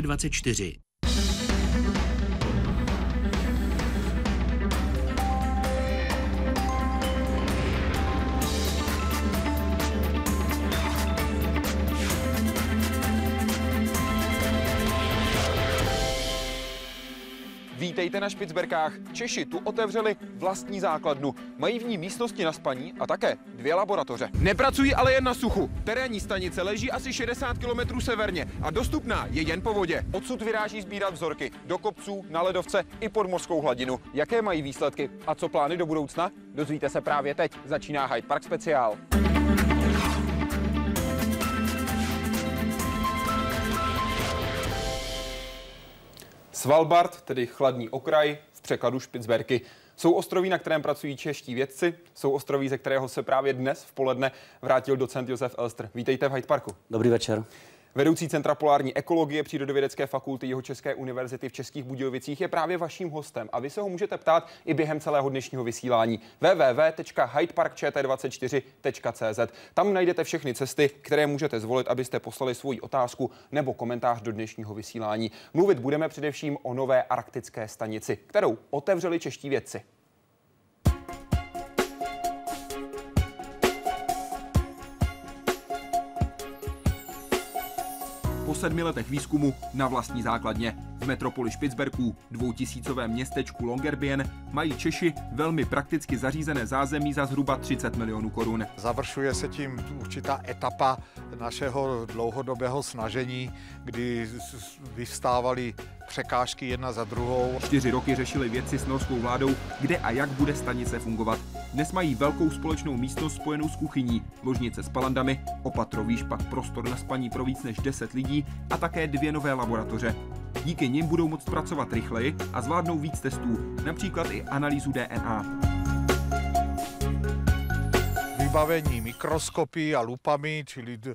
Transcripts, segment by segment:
24. Vítejte na Špicberkách. Češi tu otevřeli vlastní základnu. Mají v ní místnosti na spaní a také dvě laboratoře. Nepracují ale jen na suchu. Terénní stanice leží asi 60 km severně a dostupná je jen po vodě. Odsud vyráží sbírat vzorky do kopců, na ledovce i pod mořskou hladinu. Jaké mají výsledky a co plány do budoucna? Dozvíte se právě teď. Začíná Hyde Park speciál. Svalbard, tedy chladný okraj, v překladu Špicberky. Jsou ostroví, na kterém pracují čeští vědci, jsou ostroví, ze kterého se právě dnes v poledne vrátil docent Josef Elster. Vítejte v Hyde Parku. Dobrý večer. Vedoucí Centra polární ekologie Přírodovědecké fakulty jeho České univerzity v Českých Budějovicích je právě vaším hostem a vy se ho můžete ptát i během celého dnešního vysílání www.hydepark24.cz. Tam najdete všechny cesty, které můžete zvolit, abyste poslali svoji otázku nebo komentář do dnešního vysílání. Mluvit budeme především o nové arktické stanici, kterou otevřeli čeští vědci. Sedmi letech výzkumu na vlastní základně. V metropoli Špicberků, dvoutisícovém městečku Longerbien, mají Češi velmi prakticky zařízené zázemí za zhruba 30 milionů korun. Završuje se tím určitá etapa našeho dlouhodobého snažení, kdy vyvstávaly překážky jedna za druhou. Čtyři roky řešili vědci s norskou vládou, kde a jak bude stanice fungovat. Dnes mají velkou společnou místnost spojenou s kuchyní, ložnice s palandami, opatrovíš pak prostor na spaní pro víc než 10 lidí a také dvě nové laboratoře. Díky nim budou moct pracovat rychleji a zvládnou víc testů, například i analýzu DNA vybavení mikroskopy a lupami, čili e,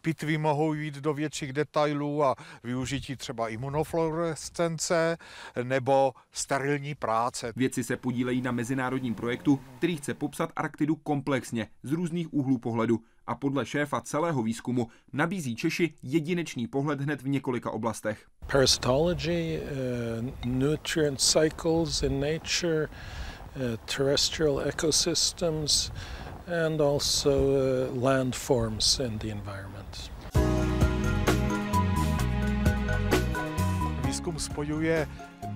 pitvy mohou jít do větších detailů a využití třeba imunofluorescence nebo sterilní práce. Věci se podílejí na mezinárodním projektu, který chce popsat Arktidu komplexně z různých úhlů pohledu a podle šéfa celého výzkumu nabízí Češi jedinečný pohled hned v několika oblastech. Parasitology, uh, nutrient cycles in nature, Uh, terrestrial ecosystems and also uh, landforms in the environment. Výzkum spojuje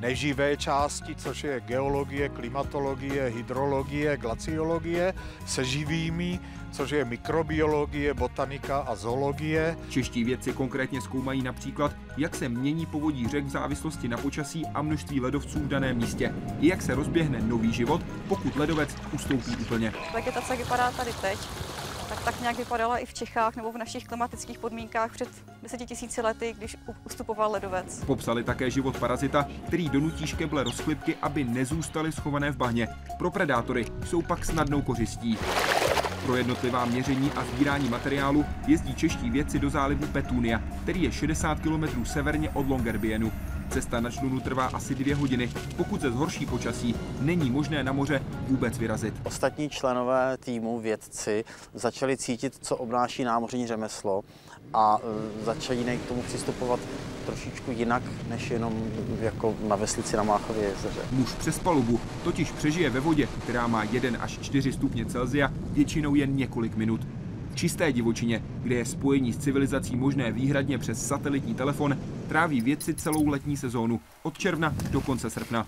neživé části, což je geologie, klimatologie, hydrologie, glaciologie, se živými, což je mikrobiologie, botanika a zoologie. Čeští vědci konkrétně zkoumají například, jak se mění povodí řek v závislosti na počasí a množství ledovců v daném místě. I jak se rozběhne nový život, pokud ledovec ustoupí úplně. Vegetace vypadá tady teď tak tak nějak vypadala i v Čechách nebo v našich klimatických podmínkách před deseti tisíci lety, když ustupoval ledovec. Popsali také život parazita, který donutí škeble rozklipky, aby nezůstaly schované v bahně. Pro predátory jsou pak snadnou kořistí. Pro jednotlivá měření a sbírání materiálu jezdí čeští vědci do zálivu Petunia, který je 60 km severně od Longyearbyenu. Cesta na člunu trvá asi dvě hodiny. Pokud se zhorší počasí, není možné na moře vůbec vyrazit. Ostatní členové týmu vědci začali cítit, co obnáší námořní řemeslo a e, začali k tomu přistupovat trošičku jinak, než jenom jako na veslici na Máchově jezeře. Muž přes palubu totiž přežije ve vodě, která má 1 až 4 stupně Celsia, většinou jen několik minut čisté divočině, kde je spojení s civilizací možné výhradně přes satelitní telefon, tráví vědci celou letní sezónu od června do konce srpna.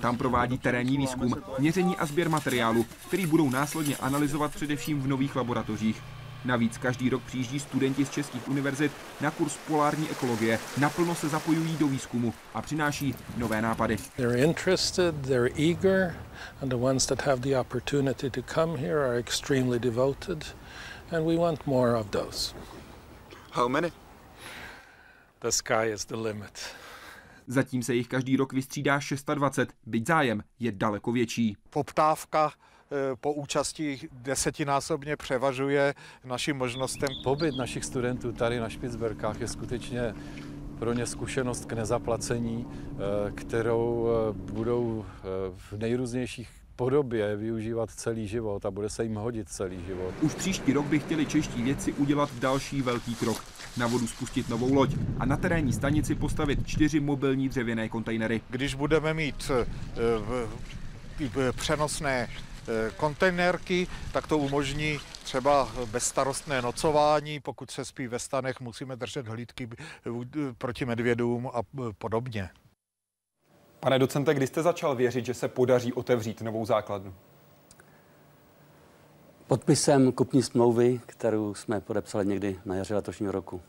Tam provádí terénní výzkum, měření a sběr materiálu, který budou následně analyzovat především v nových laboratořích. Navíc každý rok přijíždí studenti z českých univerzit na kurz polární ekologie. Naplno se zapojují do výzkumu a přináší nové nápady. They're interested, they're eager, and the ones that have the opportunity to come here are extremely devoted and we want more of those. How many? The sky is the limit. Zatím se jich každý rok vystřídá 620, byť zájem je daleko větší. Poptávka eh, po účasti desetinásobně převažuje našim možnostem. Pobyt našich studentů tady na Špicberkách je skutečně pro ně zkušenost k nezaplacení, eh, kterou eh, budou v nejrůznějších podobě využívat celý život a bude se jim hodit celý život. Už příští rok by chtěli čeští vědci udělat další velký krok. Na vodu spustit novou loď a na terénní stanici postavit čtyři mobilní dřevěné kontejnery. Když budeme mít přenosné kontejnerky, tak to umožní třeba bezstarostné nocování, pokud se spí ve stanech, musíme držet hlídky proti medvědům a podobně. Pane docente, kdy jste začal věřit, že se podaří otevřít novou základnu? Podpisem kupní smlouvy, kterou jsme podepsali někdy na jaře letošního roku.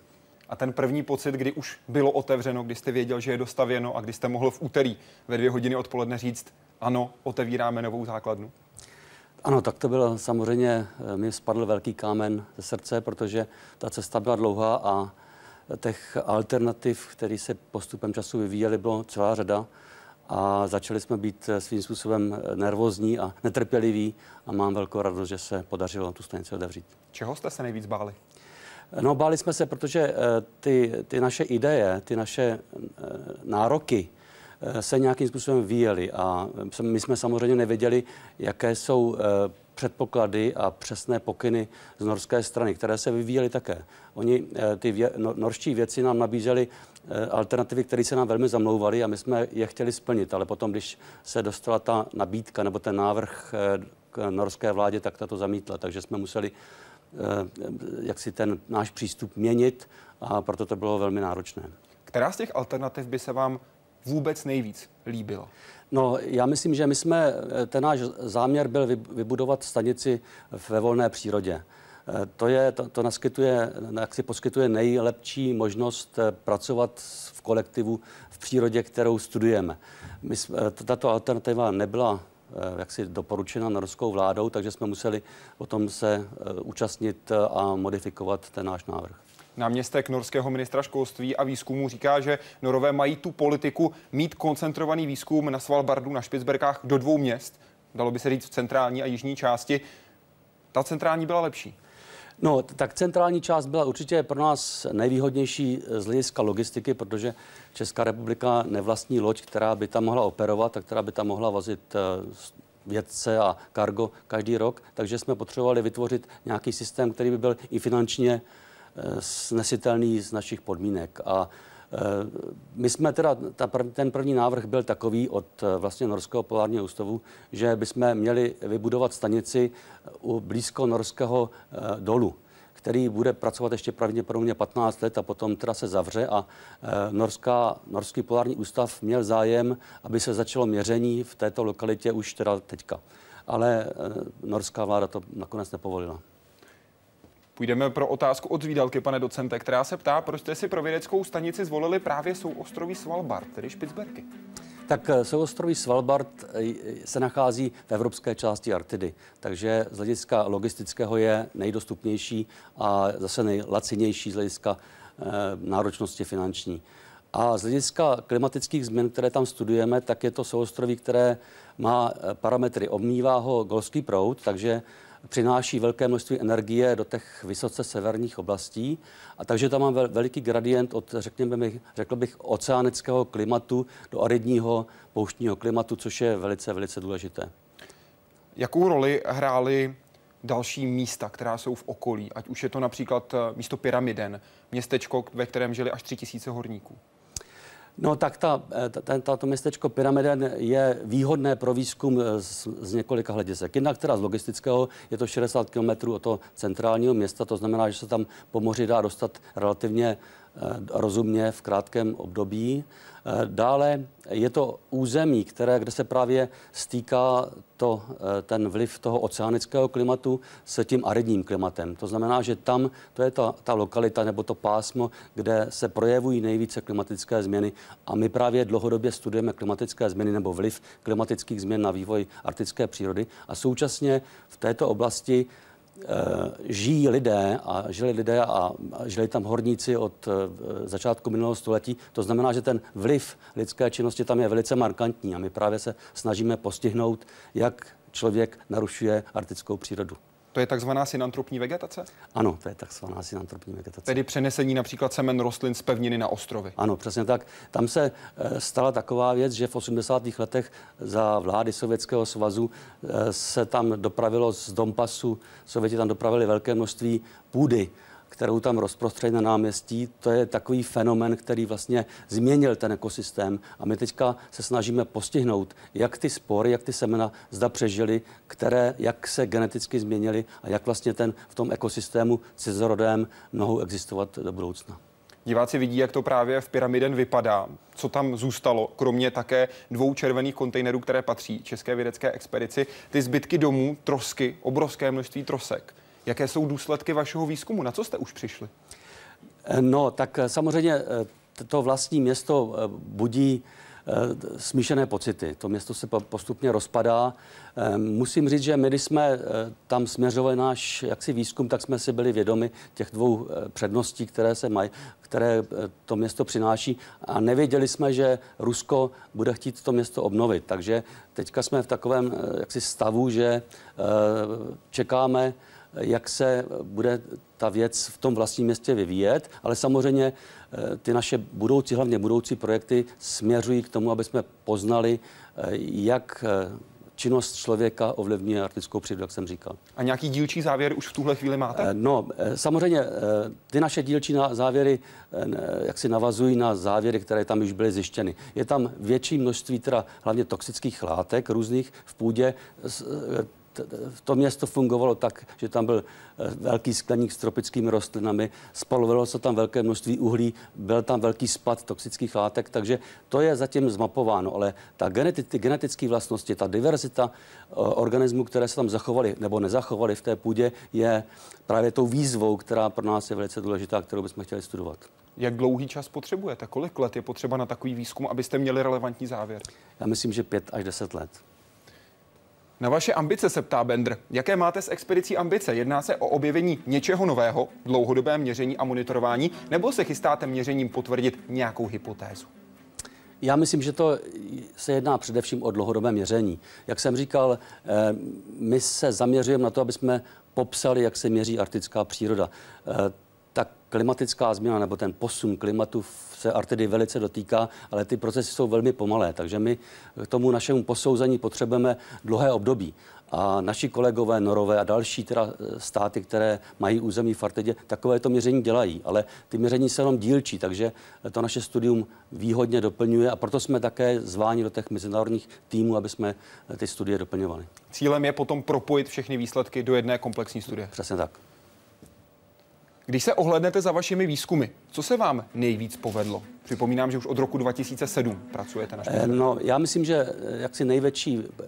A ten první pocit, kdy už bylo otevřeno, kdy jste věděl, že je dostavěno a kdy jste mohl v úterý ve dvě hodiny odpoledne říct, ano, otevíráme novou základnu? Ano, tak to bylo samozřejmě, eh, mi spadl velký kámen ze srdce, protože ta cesta byla dlouhá a těch alternativ, které se postupem času vyvíjely, bylo celá řada a začali jsme být eh, svým způsobem eh, nervózní a netrpěliví a mám velkou radost, že se podařilo tu stanici otevřít. Čeho jste se nejvíc báli? No, báli jsme se, protože ty, ty naše ideje, ty naše nároky Eh, se nějakým způsobem vyjeli a my jsme samozřejmě nevěděli, jaké jsou eh, předpoklady a přesné pokyny z norské strany, které se vyvíjely také. Oni, eh, ty vě, no, norští věci nám nabízeli alternativy, které se nám velmi zamlouvaly a my jsme je chtěli splnit, ale potom, když se dostala ta nabídka nebo ten návrh k norské vládě, tak ta to zamítla, takže jsme museli jak si ten náš přístup měnit a proto to bylo velmi náročné. Která z těch alternativ by se vám vůbec nejvíc líbilo? No, já myslím, že my jsme, ten náš záměr byl vybudovat stanici ve volné přírodě. To, je, to, to naskytuje, si poskytuje nejlepší možnost pracovat v kolektivu v přírodě, kterou studujeme. My, tato alternativa nebyla jaksi doporučena norskou vládou, takže jsme museli o tom se účastnit a modifikovat ten náš návrh. Náměstek norského ministra školství a výzkumu říká, že Norové mají tu politiku mít koncentrovaný výzkum na Svalbardu, na Špicberkách do dvou měst, dalo by se říct v centrální a jižní části. Ta centrální byla lepší. No, tak centrální část byla určitě pro nás nejvýhodnější z hlediska logistiky, protože Česká republika nevlastní loď, která by tam mohla operovat a která by tam mohla vozit eh, vědce a kargo každý rok, takže jsme potřebovali vytvořit nějaký systém, který by byl i finančně snesitelný z našich podmínek. A my jsme teda, ta, ten první návrh byl takový od e, vlastně Norského polárního ústavu, že bychom měli vybudovat stanici u blízko norského dolu který bude pracovat ještě pravděpodobně 15 let a potom teda se zavře a Norská, Norský polární ústav měl zájem, aby se začalo měření v této lokalitě už teda teďka. Ale norská vláda to nakonec nepovolila. Půjdeme pro otázku od zvídalky, pane docente, která se ptá, proč jste si pro vědeckou stanici zvolili právě souostroví Svalbard, tedy Špicberky. Tak eh, souostroví Svalbard eh, se nachází v evropské části Arktidy, takže z hlediska logistického je nejdostupnější a zase nejlacinější z hlediska eh, náročnosti finanční. A z hlediska klimatických změn, které tam studujeme, tak je to souostroví, které má parametry. Obmývá ho golský proud, takže přináší velké množství energie do těch vysoce severních oblastí. A takže tam mám veliký gradient od, řekněme, řekl bych, oceánického klimatu do aridního pouštního klimatu, což je velice, velice důležité. Jakou roli hrály další místa, která jsou v okolí, ať už je to například eh, místo Pyramiden, městečko, ve kterém žili až tři tisíce horníků? No tak ta, eh, ta, tato městečko Pyramiden je výhodné pro výzkum eh, z, z několika hledisek. Jednak teda z logistického je to 60 km od toho centrálního města, to znamená, že se tam po moři dá dostat relativně rozumně v krátkém období. Eh, dále je to území, které, kde se právě stýká to, eh, ten vliv toho oceánického klimatu s tím aridním klimatem. To znamená, že tam to je ta, ta lokalita nebo to pásmo, kde se projevují nejvíce klimatické změny a my právě dlouhodobě studujeme klimatické změny nebo vliv klimatických změn na vývoj arktické přírody a současně v této oblasti Eh, žijí lidé a žili lidé a žili tam horníci od eh, začátku minulého století. To znamená, že ten vliv lidské činnosti tam je velice markantní a my právě se snažíme postihnout, jak člověk narušuje arktickou přírodu. To je takzvaná synantropní vegetace? Ano, to je takzvaná synantropní vegetace. Tedy přenesení například semen rostlin z pevniny na ostrovy. Ano, přesně tak. Tam se eh, stala taková věc, že v 80. letech za vlády Sovětského svazu eh, se tam dopravilo z Donbasu, Sověti tam dopravili velké množství půdy kterou tam rozprostřeli na náměstí, to je takový fenomen, který vlastně změnil ten ekosystém. A my teďka se snažíme postihnout, jak ty spory, jak ty semena zda přežily, které, jak se geneticky změnily a jak vlastně ten v tom ekosystému cizorodém mohou existovat do budoucna. Diváci vidí, jak to právě v pyramiden vypadá, co tam zůstalo, kromě také dvou červených kontejnerů, které patří České vědecké expedici. Ty zbytky domů, trosky, obrovské množství trosek. Jaké jsou důsledky vašeho výzkumu? Na co jste už přišli? No, tak eh, samozřejmě eh, to vlastní město eh, budí smíšené pocity. To město se postupně rozpadá. Musím říct, že my, když jsme tam směřovali náš jaksi výzkum, tak jsme si byli vědomi těch dvou předností, které se mají, které to město přináší a nevěděli jsme, že Rusko bude chtít to město obnovit. Takže teďka jsme v takovém jaksi stavu, že čekáme jak se bude ta věc v tom vlastním městě vyvíjet, ale samozřejmě eh, ty naše budoucí, hlavně budoucí projekty směřují k tomu, aby jsme poznali, eh, jak eh, činnost člověka ovlivňuje arktickou přírodu, jak jsem říkal. A nějaký dílčí závěr už v tuhle chvíli máte? No, samozřejmě ty naše dílčí závěry jak si navazují na závěry, které tam už byly zjištěny. Je tam větší množství teda hlavně toxických látek různých v půdě, to město fungovalo tak, že tam byl eh, velký skleník s tropickými rostlinami, spalovalo se tam velké množství uhlí, byl tam velký spad toxických látek, takže to je zatím zmapováno, ale ta geneti- ty genetické vlastnosti, ta diverzita eh, organismů, které se tam zachovaly nebo nezachovaly v té půdě, je právě tou výzvou, která pro nás je velice důležitá, kterou bychom chtěli studovat. Jak dlouhý čas potřebujete? Kolik let je potřeba na takový výzkum, abyste měli relevantní závěr? Já myslím, že pět až deset let. Na vaše ambice se ptá Bender. Jaké máte s expedicí ambice? Jedná se o objevení něčeho nového, dlouhodobé měření a monitorování, nebo se chystáte měřením potvrdit nějakou hypotézu? Já myslím, že to se jedná především o dlouhodobé měření. Jak jsem říkal, eh, my se zaměřujeme na to, aby jsme popsali, jak se měří arktická příroda. Klimatická změna nebo ten posun klimatu se Artidy velice dotýká, ale ty procesy jsou velmi pomalé, takže my k tomu našemu posouzení potřebujeme dlouhé období. A naši kolegové, Norové a další teda e, státy, které mají území v Artidě, takovéto měření dělají, ale ty měření se jenom dílčí, takže to naše studium výhodně doplňuje a proto jsme také zváni do těch mezinárodních týmů, aby jsme e, ty studie doplňovali. Cílem je potom propojit všechny výsledky do jedné komplexní studie. Přesně tak. Když se ohlednete za vašimi výzkumy, co se vám nejvíc povedlo? Připomínám, že už od roku 2007 pracujete na špičce. No, já myslím, že eh, jaksi největší eh,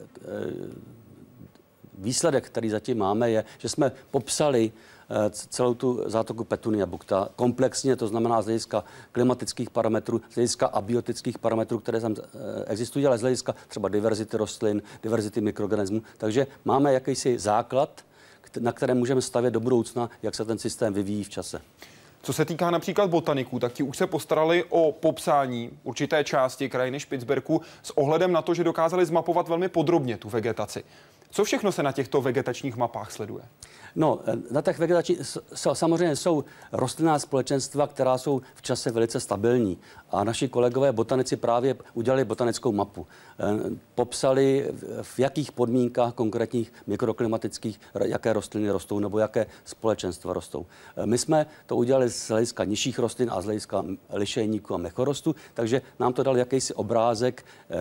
výsledek, který zatím máme, je, že jsme popsali eh, celou tu zátoku Petunia bukta komplexně, to znamená z hlediska klimatických parametrů, z hlediska abiotických parametrů, které tam existují, ale z hlediska třeba diverzity rostlin, diverzity mikroorganismů. Takže máme jakýsi základ, na které můžeme stavět do budoucna, jak se ten systém vyvíjí v čase. Co se týká například botaniků, tak ti už se postarali o popsání určité části krajiny Špicberku s ohledem na to, že dokázali zmapovat velmi podrobně tu vegetaci. Co všechno se na těchto vegetačních mapách sleduje? No, eh, na těch vegetačních samozřejmě jsou rostlinná společenstva, která jsou v čase velice stabilní. A naši kolegové botanici právě udělali botanickou mapu. Eh, popsali, v jakých podmínkách konkrétních mikroklimatických, jaké rostliny rostou nebo jaké společenstva rostou. Eh, my jsme to udělali z hlediska nižších rostlin a z hlediska lišejníků a mechorostu, takže nám to dal jakýsi obrázek eh,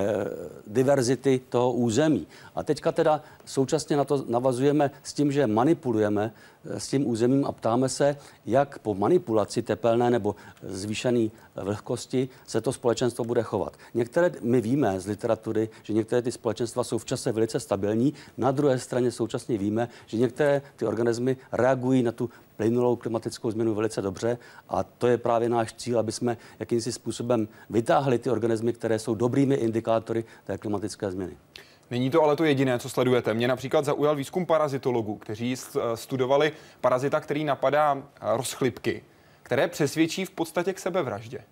diverzity toho území. A teďka teda současně na to navazujeme s tím, že manipulujeme s tím územím a ptáme se, jak po manipulaci tepelné nebo zvýšené vlhkosti se to společenstvo bude chovat. Některé, my víme z literatury, že některé ty společenstva jsou v čase velice stabilní, na druhé straně současně víme, že některé ty organismy reagují na tu plynulou klimatickou změnu velice dobře a to je právě náš cíl, aby jsme jakýmsi způsobem vytáhli ty organismy, které jsou dobrými indikátory té klimatické změny. Není to ale to jediné, co sledujete. Mě například zaujal výzkum parazitologů, kteří studovali parazita, který napadá eh, rozchlipky, které přesvědčí v podstatě k sebevraždě.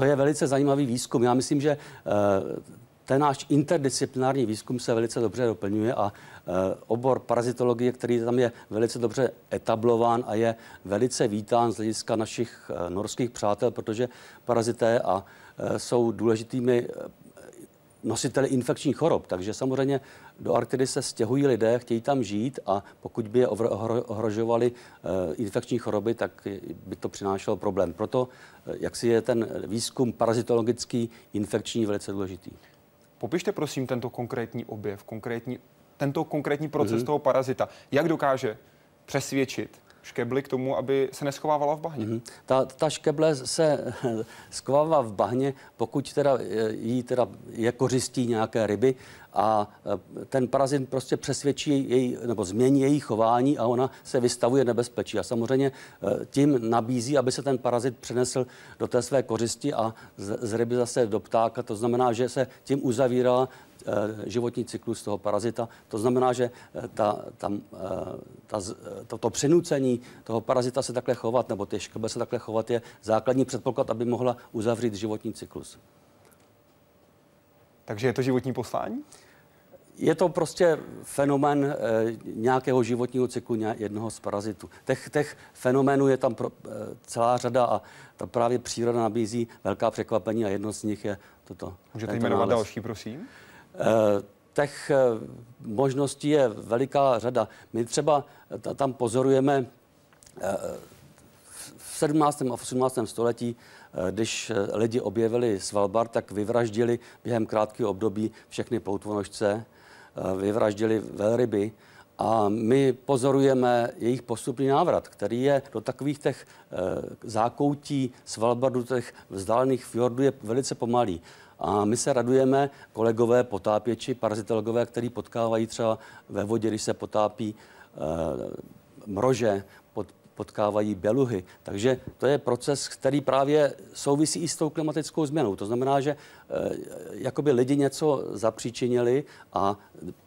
To je velice zajímavý výzkum. Já myslím, že uh, ten náš interdisciplinární výzkum se velice dobře doplňuje a obor parazitologie, který tam je velice dobře etablován a je velice vítán z hlediska našich norských přátel, protože parazité a jsou důležitými nositeli infekčních chorob. Takže samozřejmě do Arktidy se stěhují lidé, chtějí tam žít a pokud by je ohrožovaly eh, infekční choroby, tak by to přinášelo problém. Proto, eh, jak si je ten výzkum parazitologický, infekční velice důležitý. Popište prosím tento konkrétní objev, konkrétní, tento konkrétní proces mm-hmm. toho parazita. Jak dokáže přesvědčit škebly k tomu, aby se neschovávala v bahně. Mm-hmm. Ta, ta škeble se schovává v bahně, pokud teda eh, jí teda je kořistí nějaké ryby a eh, ten parazit prostě přesvědčí její, nebo změní její chování a ona se vystavuje nebezpečí. A samozřejmě eh, tím nabízí, aby se ten parazit přenesl do té své kořisti a z, z ryby zase do ptáka. To znamená, že se tím uzavírá Eh, životní cyklus toho parazita. To znamená, že ta, ta, ta, to, to přinucení toho parazita se takhle chovat, nebo ty škobe se takhle chovat, je základní předpoklad, aby mohla uzavřít životní cyklus. Takže je to životní poslání? Je to prostě fenomén e, nějakého životního cyklu jednoho z parazitů. Těch, těch fenoménů je tam pro, e, celá řada a ta právě příroda nabízí velká překvapení a jedno z nich je toto. Můžete jmenovat další, prosím? Těch eh, možností je veliká řada. My třeba tam pozorujeme v 17. a 18. století, když lidi objevili Svalbard, tak vyvraždili během krátkého období všechny ploutvonožce, vyvraždili velryby a my pozorujeme jejich postupný návrat, který je do takových těch zákoutí Svalbardu, těch vzdálených fjordů je velice pomalý. A my se radujeme, kolegové potápěči, parazitologové, který potkávají třeba ve vodě, když se potápí mrože, potkávají beluhy. Takže to je proces, který právě souvisí i s tou klimatickou změnou. To znamená, že e, jakoby lidi něco zapříčinili a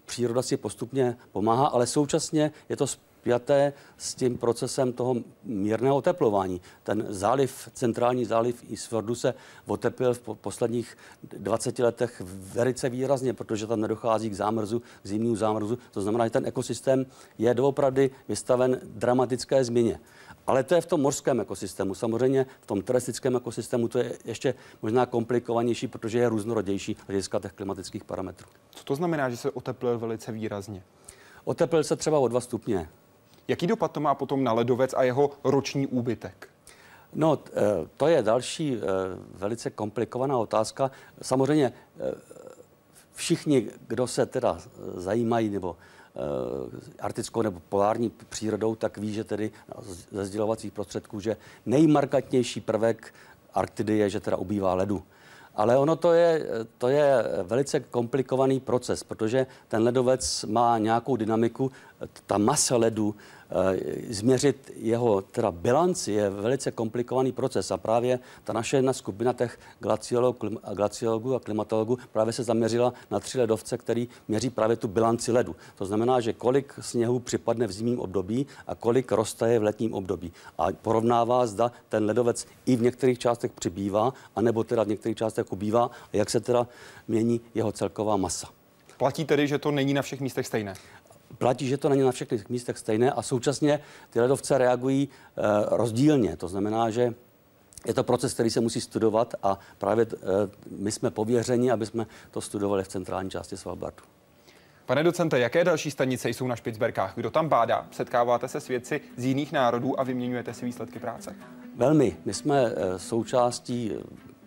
příroda si postupně pomáhá, ale současně je to spjaté s tím procesem toho mírného oteplování. Ten záliv, centrální záliv Isfjordu se oteplil v posledních 20 letech velice výrazně, protože tam nedochází k zámrzu, k zimnímu zámrzu. To znamená, že ten ekosystém je doopravdy vystaven dramatické změně. Ale to je v tom mořském ekosystému. Samozřejmě v tom terestrickém ekosystému to je ještě možná komplikovanější, protože je různorodější hlediska těch klimatických parametrů. Co to znamená, že se oteplil velice výrazně? Oteplil se třeba o dva stupně. Jaký dopad to má potom na ledovec a jeho roční úbytek? No, eh, to je další eh, velice komplikovaná otázka. Samozřejmě eh, všichni, kdo se teda zajímají nebo arktickou nebo polární přírodou, tak ví, že tedy ze sdělovacích prostředků, že nejmarkantnější prvek Arktidy je, že teda ubývá ledu. Ale ono to je, to je velice komplikovaný proces, protože ten ledovec má nějakou dynamiku, ta masa ledu Eh, změřit jeho teda bilanci je velice komplikovaný proces a právě ta naše jedna skupina těch glaciologů a klimatologů právě se zaměřila na tři ledovce, který měří právě tu bilanci ledu. To znamená, že kolik sněhu připadne v zimním období a kolik roztaje v letním období. A porovnává, zda ten ledovec i v některých částech přibývá, anebo teda v některých částech ubývá a jak se teda mění jeho celková masa. Platí tedy, že to není na všech místech stejné? Platí, že to není na všech místech stejné a současně ty ledovce reagují e, rozdílně. To znamená, že je to proces, který se musí studovat a právě e, my jsme pověřeni, aby jsme to studovali v centrální části Svalbardu. Pane docente, jaké další stanice jsou na Špicberkách? Kdo tam bádá? Setkáváte se s vědci z jiných národů a vyměňujete si výsledky práce? Velmi. My jsme e, součástí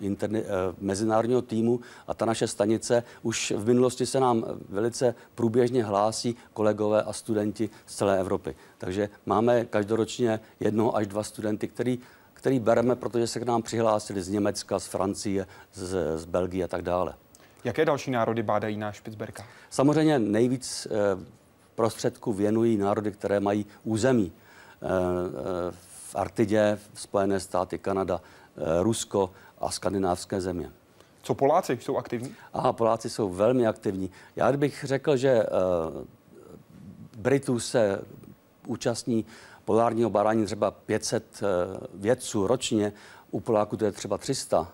interne, eh, mezinárodního týmu a ta naše stanice už v minulosti se nám velice průběžně hlásí kolegové a studenti z celé Evropy. Takže máme každoročně jedno až dva studenty, který který bereme, protože se k nám přihlásili z Německa, z Francie, z, z Belgie a tak dále. Jaké další národy bádají na Špicberka? Samozřejmě nejvíc eh, prostředků věnují národy, které mají území. Eh, v Artidě, Spojené státy, Kanada, Rusko, a skandinávské země. Co Poláci jsou aktivní? Aha, Poláci jsou velmi aktivní. Já bych řekl, že uh, Britů se účastní polárního barání třeba 500 uh, vědců ročně, u Poláků to je třeba 300.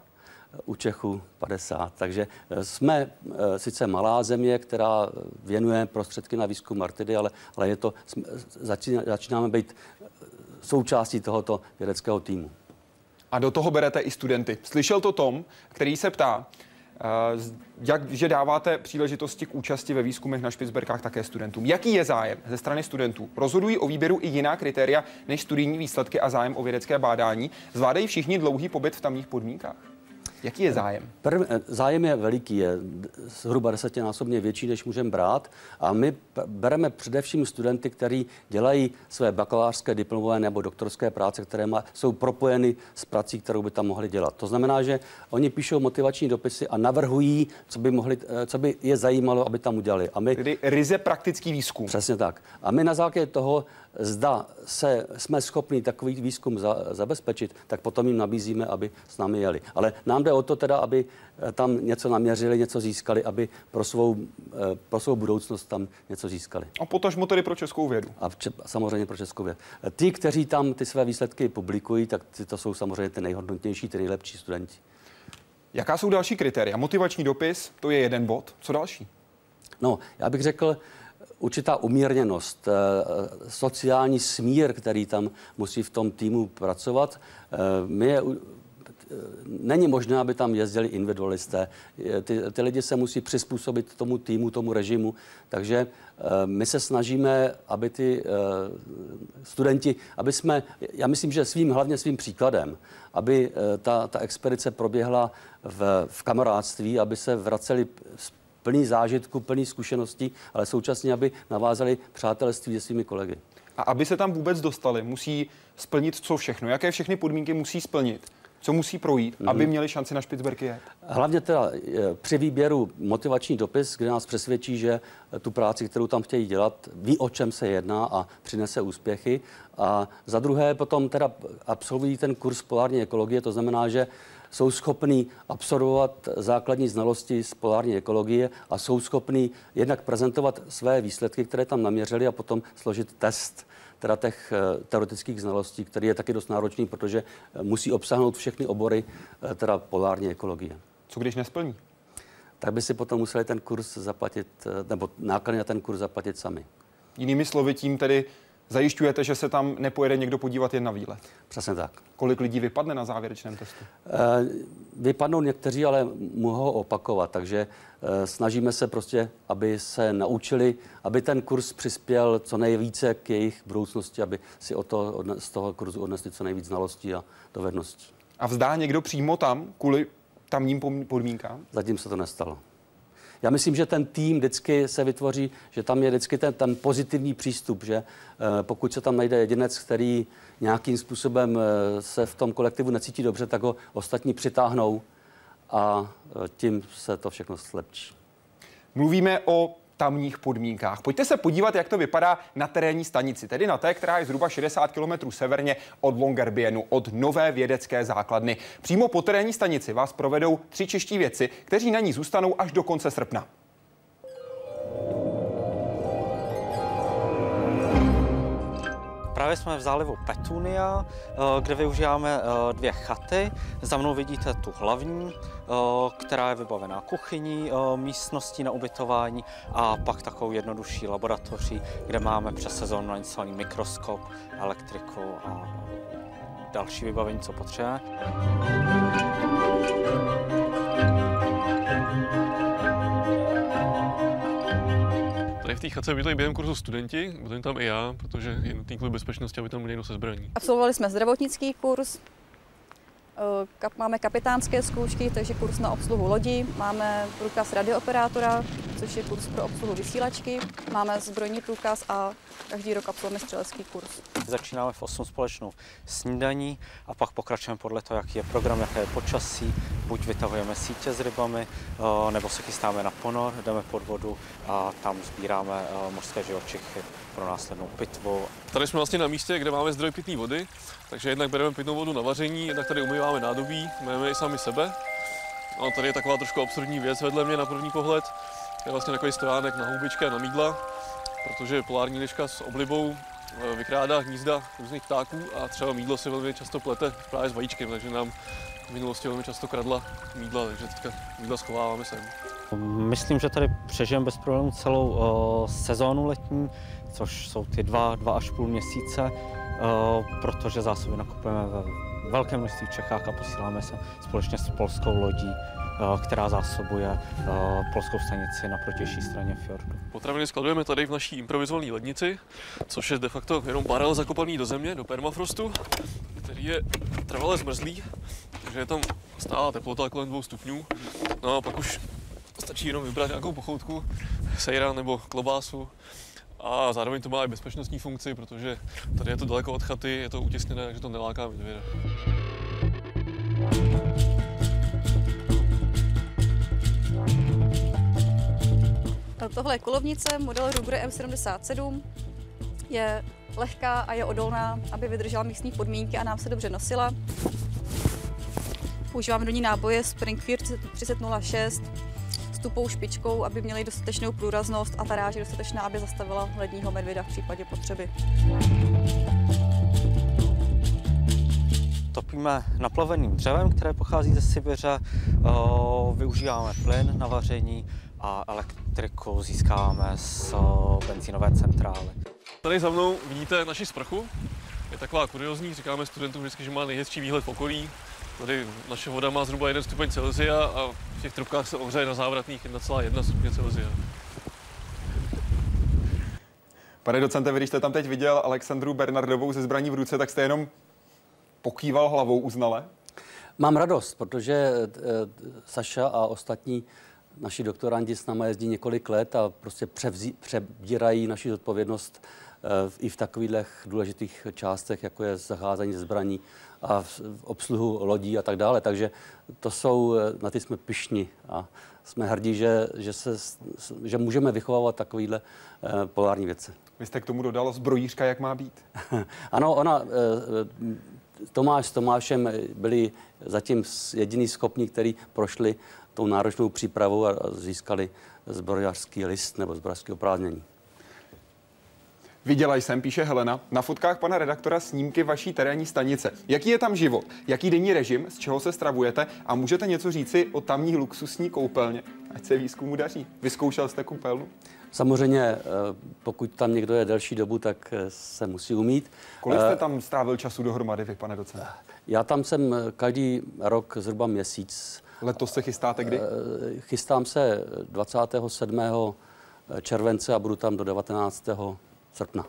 u Čechů 50. Takže eh, jsme eh, sice malá země, která věnuje prostředky na výzkum Artidy, ale, ale je to, začíná, začínáme být součástí tohoto vědeckého týmu. A do toho berete i studenty. Slyšel to Tom, který se ptá, jak, že dáváte příležitosti k účasti ve výzkumech na Špicberkách také studentům. Jaký je zájem ze strany studentů? Rozhodují o výběru i jiná kritéria než studijní výsledky a zájem o vědecké bádání? Zvládají všichni dlouhý pobyt v tamních podmínkách? Jaký je zájem? Prv, eh, zájem je veliký, je zhruba desetinásobně větší, než můžeme brát. A my bereme především studenty, kteří dělají své bakalářské, diplomové nebo doktorské práce, které má, jsou propojeny s prací, kterou by tam mohli dělat. To znamená, že oni píšou motivační dopisy a navrhují, co by, mohli, eh, co by je zajímalo, aby tam udělali. A my, Tedy ryze praktický výzkum. Přesně tak. A my na základě toho zda se, jsme schopni takový výzkum za, zabezpečit, tak potom jim nabízíme, aby s námi jeli. Ale nám jde o to teda, aby eh, tam něco naměřili, něco získali, aby pro svou, eh, pro svou budoucnost tam něco získali. A potažmo tedy pro českou vědu. A vče, samozřejmě pro českou vědu. Ty, kteří tam ty své výsledky publikují, tak ty to jsou samozřejmě ty nejhodnotnější, ty nejlepší studenti. Jaká jsou další kritéria? Motivační dopis, to je jeden bod. Co další? No, já bych řekl, určitá umírněnost, eh, sociální smír, který tam musí v tom týmu pracovat. Eh, my je, eh, není možné, aby tam jezdili individualisté. Ty, ty lidi se musí přizpůsobit tomu týmu, tomu režimu. Takže my se snažíme, aby ty studenti, aby jsme, já myslím, že svým, hlavně svým příkladem, aby ta, ta expedice proběhla v, v kamarádství, aby se vraceli plný zážitku, plný zkušeností, ale současně, aby navázali přátelství se svými kolegy. A aby se tam vůbec dostali, musí splnit co všechno? Jaké všechny podmínky musí splnit? Co musí projít, mm-hmm. aby měli šanci na Špicberky jet? Hlavně teda při výběru motivační dopis, kde nás přesvědčí, že tu práci, kterou tam chtějí dělat, ví, o čem se jedná a přinese úspěchy. A za druhé potom teda absolvují ten kurz polární ekologie, to znamená, že jsou schopní absorbovat základní znalosti z polární ekologie a jsou schopní jednak prezentovat své výsledky, které tam naměřili a potom složit test teda těch eh, teoretických znalostí, který je taky dost náročný, protože eh, musí obsáhnout všechny obory eh, teda polární ekologie. Co když nesplní? Tak by si potom museli ten kurz zaplatit, nebo náklady na ten kurz zaplatit sami. Jinými slovy, tím tedy Zajišťujete, že se tam nepojede někdo podívat jen na výlet? Přesně tak. Kolik lidí vypadne na závěrečném testu? E, vypadnou někteří, ale mohou opakovat, takže e, snažíme se prostě, aby se naučili, aby ten kurz přispěl co nejvíce k jejich budoucnosti, aby si o to, z toho kurzu odnesli co nejvíc znalostí a dovedností. A vzdá někdo přímo tam kvůli tamním podmínkám? Zatím se to nestalo. Já myslím, že ten tým vždycky se vytvoří, že tam je vždycky ten, ten pozitivní přístup, že eh, pokud se tam najde jedinec, který nějakým způsobem eh, se v tom kolektivu necítí dobře, tak ho ostatní přitáhnou a eh, tím se to všechno slepčí. Mluvíme o tamních podmínkách. Pojďte se podívat, jak to vypadá na terénní stanici, tedy na té, která je zhruba 60 km severně od Longyearbyenu, od nové vědecké základny. Přímo po terénní stanici vás provedou tři čeští věci, kteří na ní zůstanou až do konce srpna. Právě jsme v zálivu Petunia, eh, kde využíváme eh, dvě chaty. Za mnou vidíte tu hlavní, eh, která je vybavená kuchyní, místností na ubytování a pak takovou jednodušší laboratoří, kde máme přes sezónu nainstalovaný mikroskop, elektriku a další vybavení, co potřebujeme. Té chatce bydlí během kurzu studenti, bydlím tam i já, protože je nutný kvůli bezpečnosti, aby tam byl někdo se zbraní. Absolvovali jsme zdravotnický kurz, eh, máme kapitánské zkoušky, takže kurz na obsluhu lodi, máme průkaz radiooperátora, což je kurz pro obsluhu vysílačky, máme zbrojní průkaz a každý rok absolvujeme střelecký kurz. Začínáme v 8 společnou snídaní a pak pokračujeme podle toho, jaký je program, jaké je počasí. Buď vytahujeme sítě s rybami, eh, nebo se chystáme na ponor, jdeme pod vodu a tam sbíráme eh, mořské živočichy pro následnou pitvu. Tady jsme vlastně na místě, kde máme zdroj pitné vody, takže jednak bereme pitnou vodu na vaření, jednak tady umýváme nádobí, máme i sami sebe. A tady je taková trošku absurdní věc vedle mě na první pohled. Je vlastně takový stojánek na houbičky a na mídla, protože polární liška s oblibou eh, vykrádá hnízda různých ptáků a třeba mídlo se velmi často plete právě s vajíčkem, takže nám v minulosti velmi často kradla mídla, takže teďka mídla schováváme sem. Myslím, že tady přežijeme bez problémů celou uh, sezónu letní, což jsou ty dva, dva až půl měsíce, uh, protože zásoby nakupujeme ve velkém množství v Čechách a posíláme se společně s polskou lodí, která zásobuje uh, polskou stanici na protější straně fjordu. Potraviny skladujeme tady v naší improvizované lednici, což je de facto jenom barel zakopaný do země, do permafrostu, který je trvale zmrzlý, takže je tam stála teplota kolem dvou stupňů. No a pak už stačí jenom vybrat nějakou pochoutku, sejra nebo klobásu. A zároveň to má i bezpečnostní funkci, protože tady je to daleko od chaty, je to utěsněné, takže to neláká medvěda. Tohle je kolovnice, model Ruger M77. Je lehká a je odolná, aby vydržela místní podmínky a nám se dobře nosila. Používáme do ní náboje Springfield 3006 s tupou špičkou, aby měly dostatečnou průraznost a ta ráž je dostatečná, aby zastavila ledního medvěda v případě potřeby. Topíme naplaveným dřevem, které pochází ze Sibiře, využíváme plyn na vaření a elektriku získáváme z benzínové centrály. Tady za mnou vidíte naši sprchu. Je taková kuriozní, říkáme studentům vždycky, že má nejhezčí výhled v okolí. Tady naše voda má zhruba 1 stupeň Celsia a v těch trubkách se ohřeje na závratných 1,1 stupně Celsia. Pane docente, vy když jste tam teď viděl Alexandru Bernardovou ze zbraní v ruce, tak jste jenom pokýval hlavou uznale? Mám radost, protože e, Saša a ostatní naši doktorandi s námi jezdí několik let a prostě převzí, přebírají naši zodpovědnost e, i v takových důležitých částech, jako je zacházení zbraní a v obsluhu lodí a tak dále. Takže to jsou, na ty jsme pišni a jsme hrdí, že, že, se, že můžeme vychovávat takovýhle eh, polární věci. Vy jste k tomu dodal zbrojířka, jak má být? ano, ona, eh, Tomáš s Tomášem byli zatím jediný schopní, kteří prošli tou náročnou přípravou a získali zbrojařský list nebo zbrojařské oprávnění. Viděla jsem, píše Helena, na fotkách pana redaktora snímky vaší terénní stanice. Jaký je tam život? Jaký denní režim? Z čeho se stravujete? A můžete něco říci o tamní luxusní koupelně? Ať se výzkumu daří. Vyzkoušel jste koupelnu? Samozřejmě, eh, pokud tam někdo je delší dobu, tak eh, se musí umít. Kolik jste eh, tam strávil času dohromady vy, pane docent? Já tam jsem každý rok zhruba měsíc. Letos se chystáte kdy? Chystám se 27. července a budu tam do 19 srpna.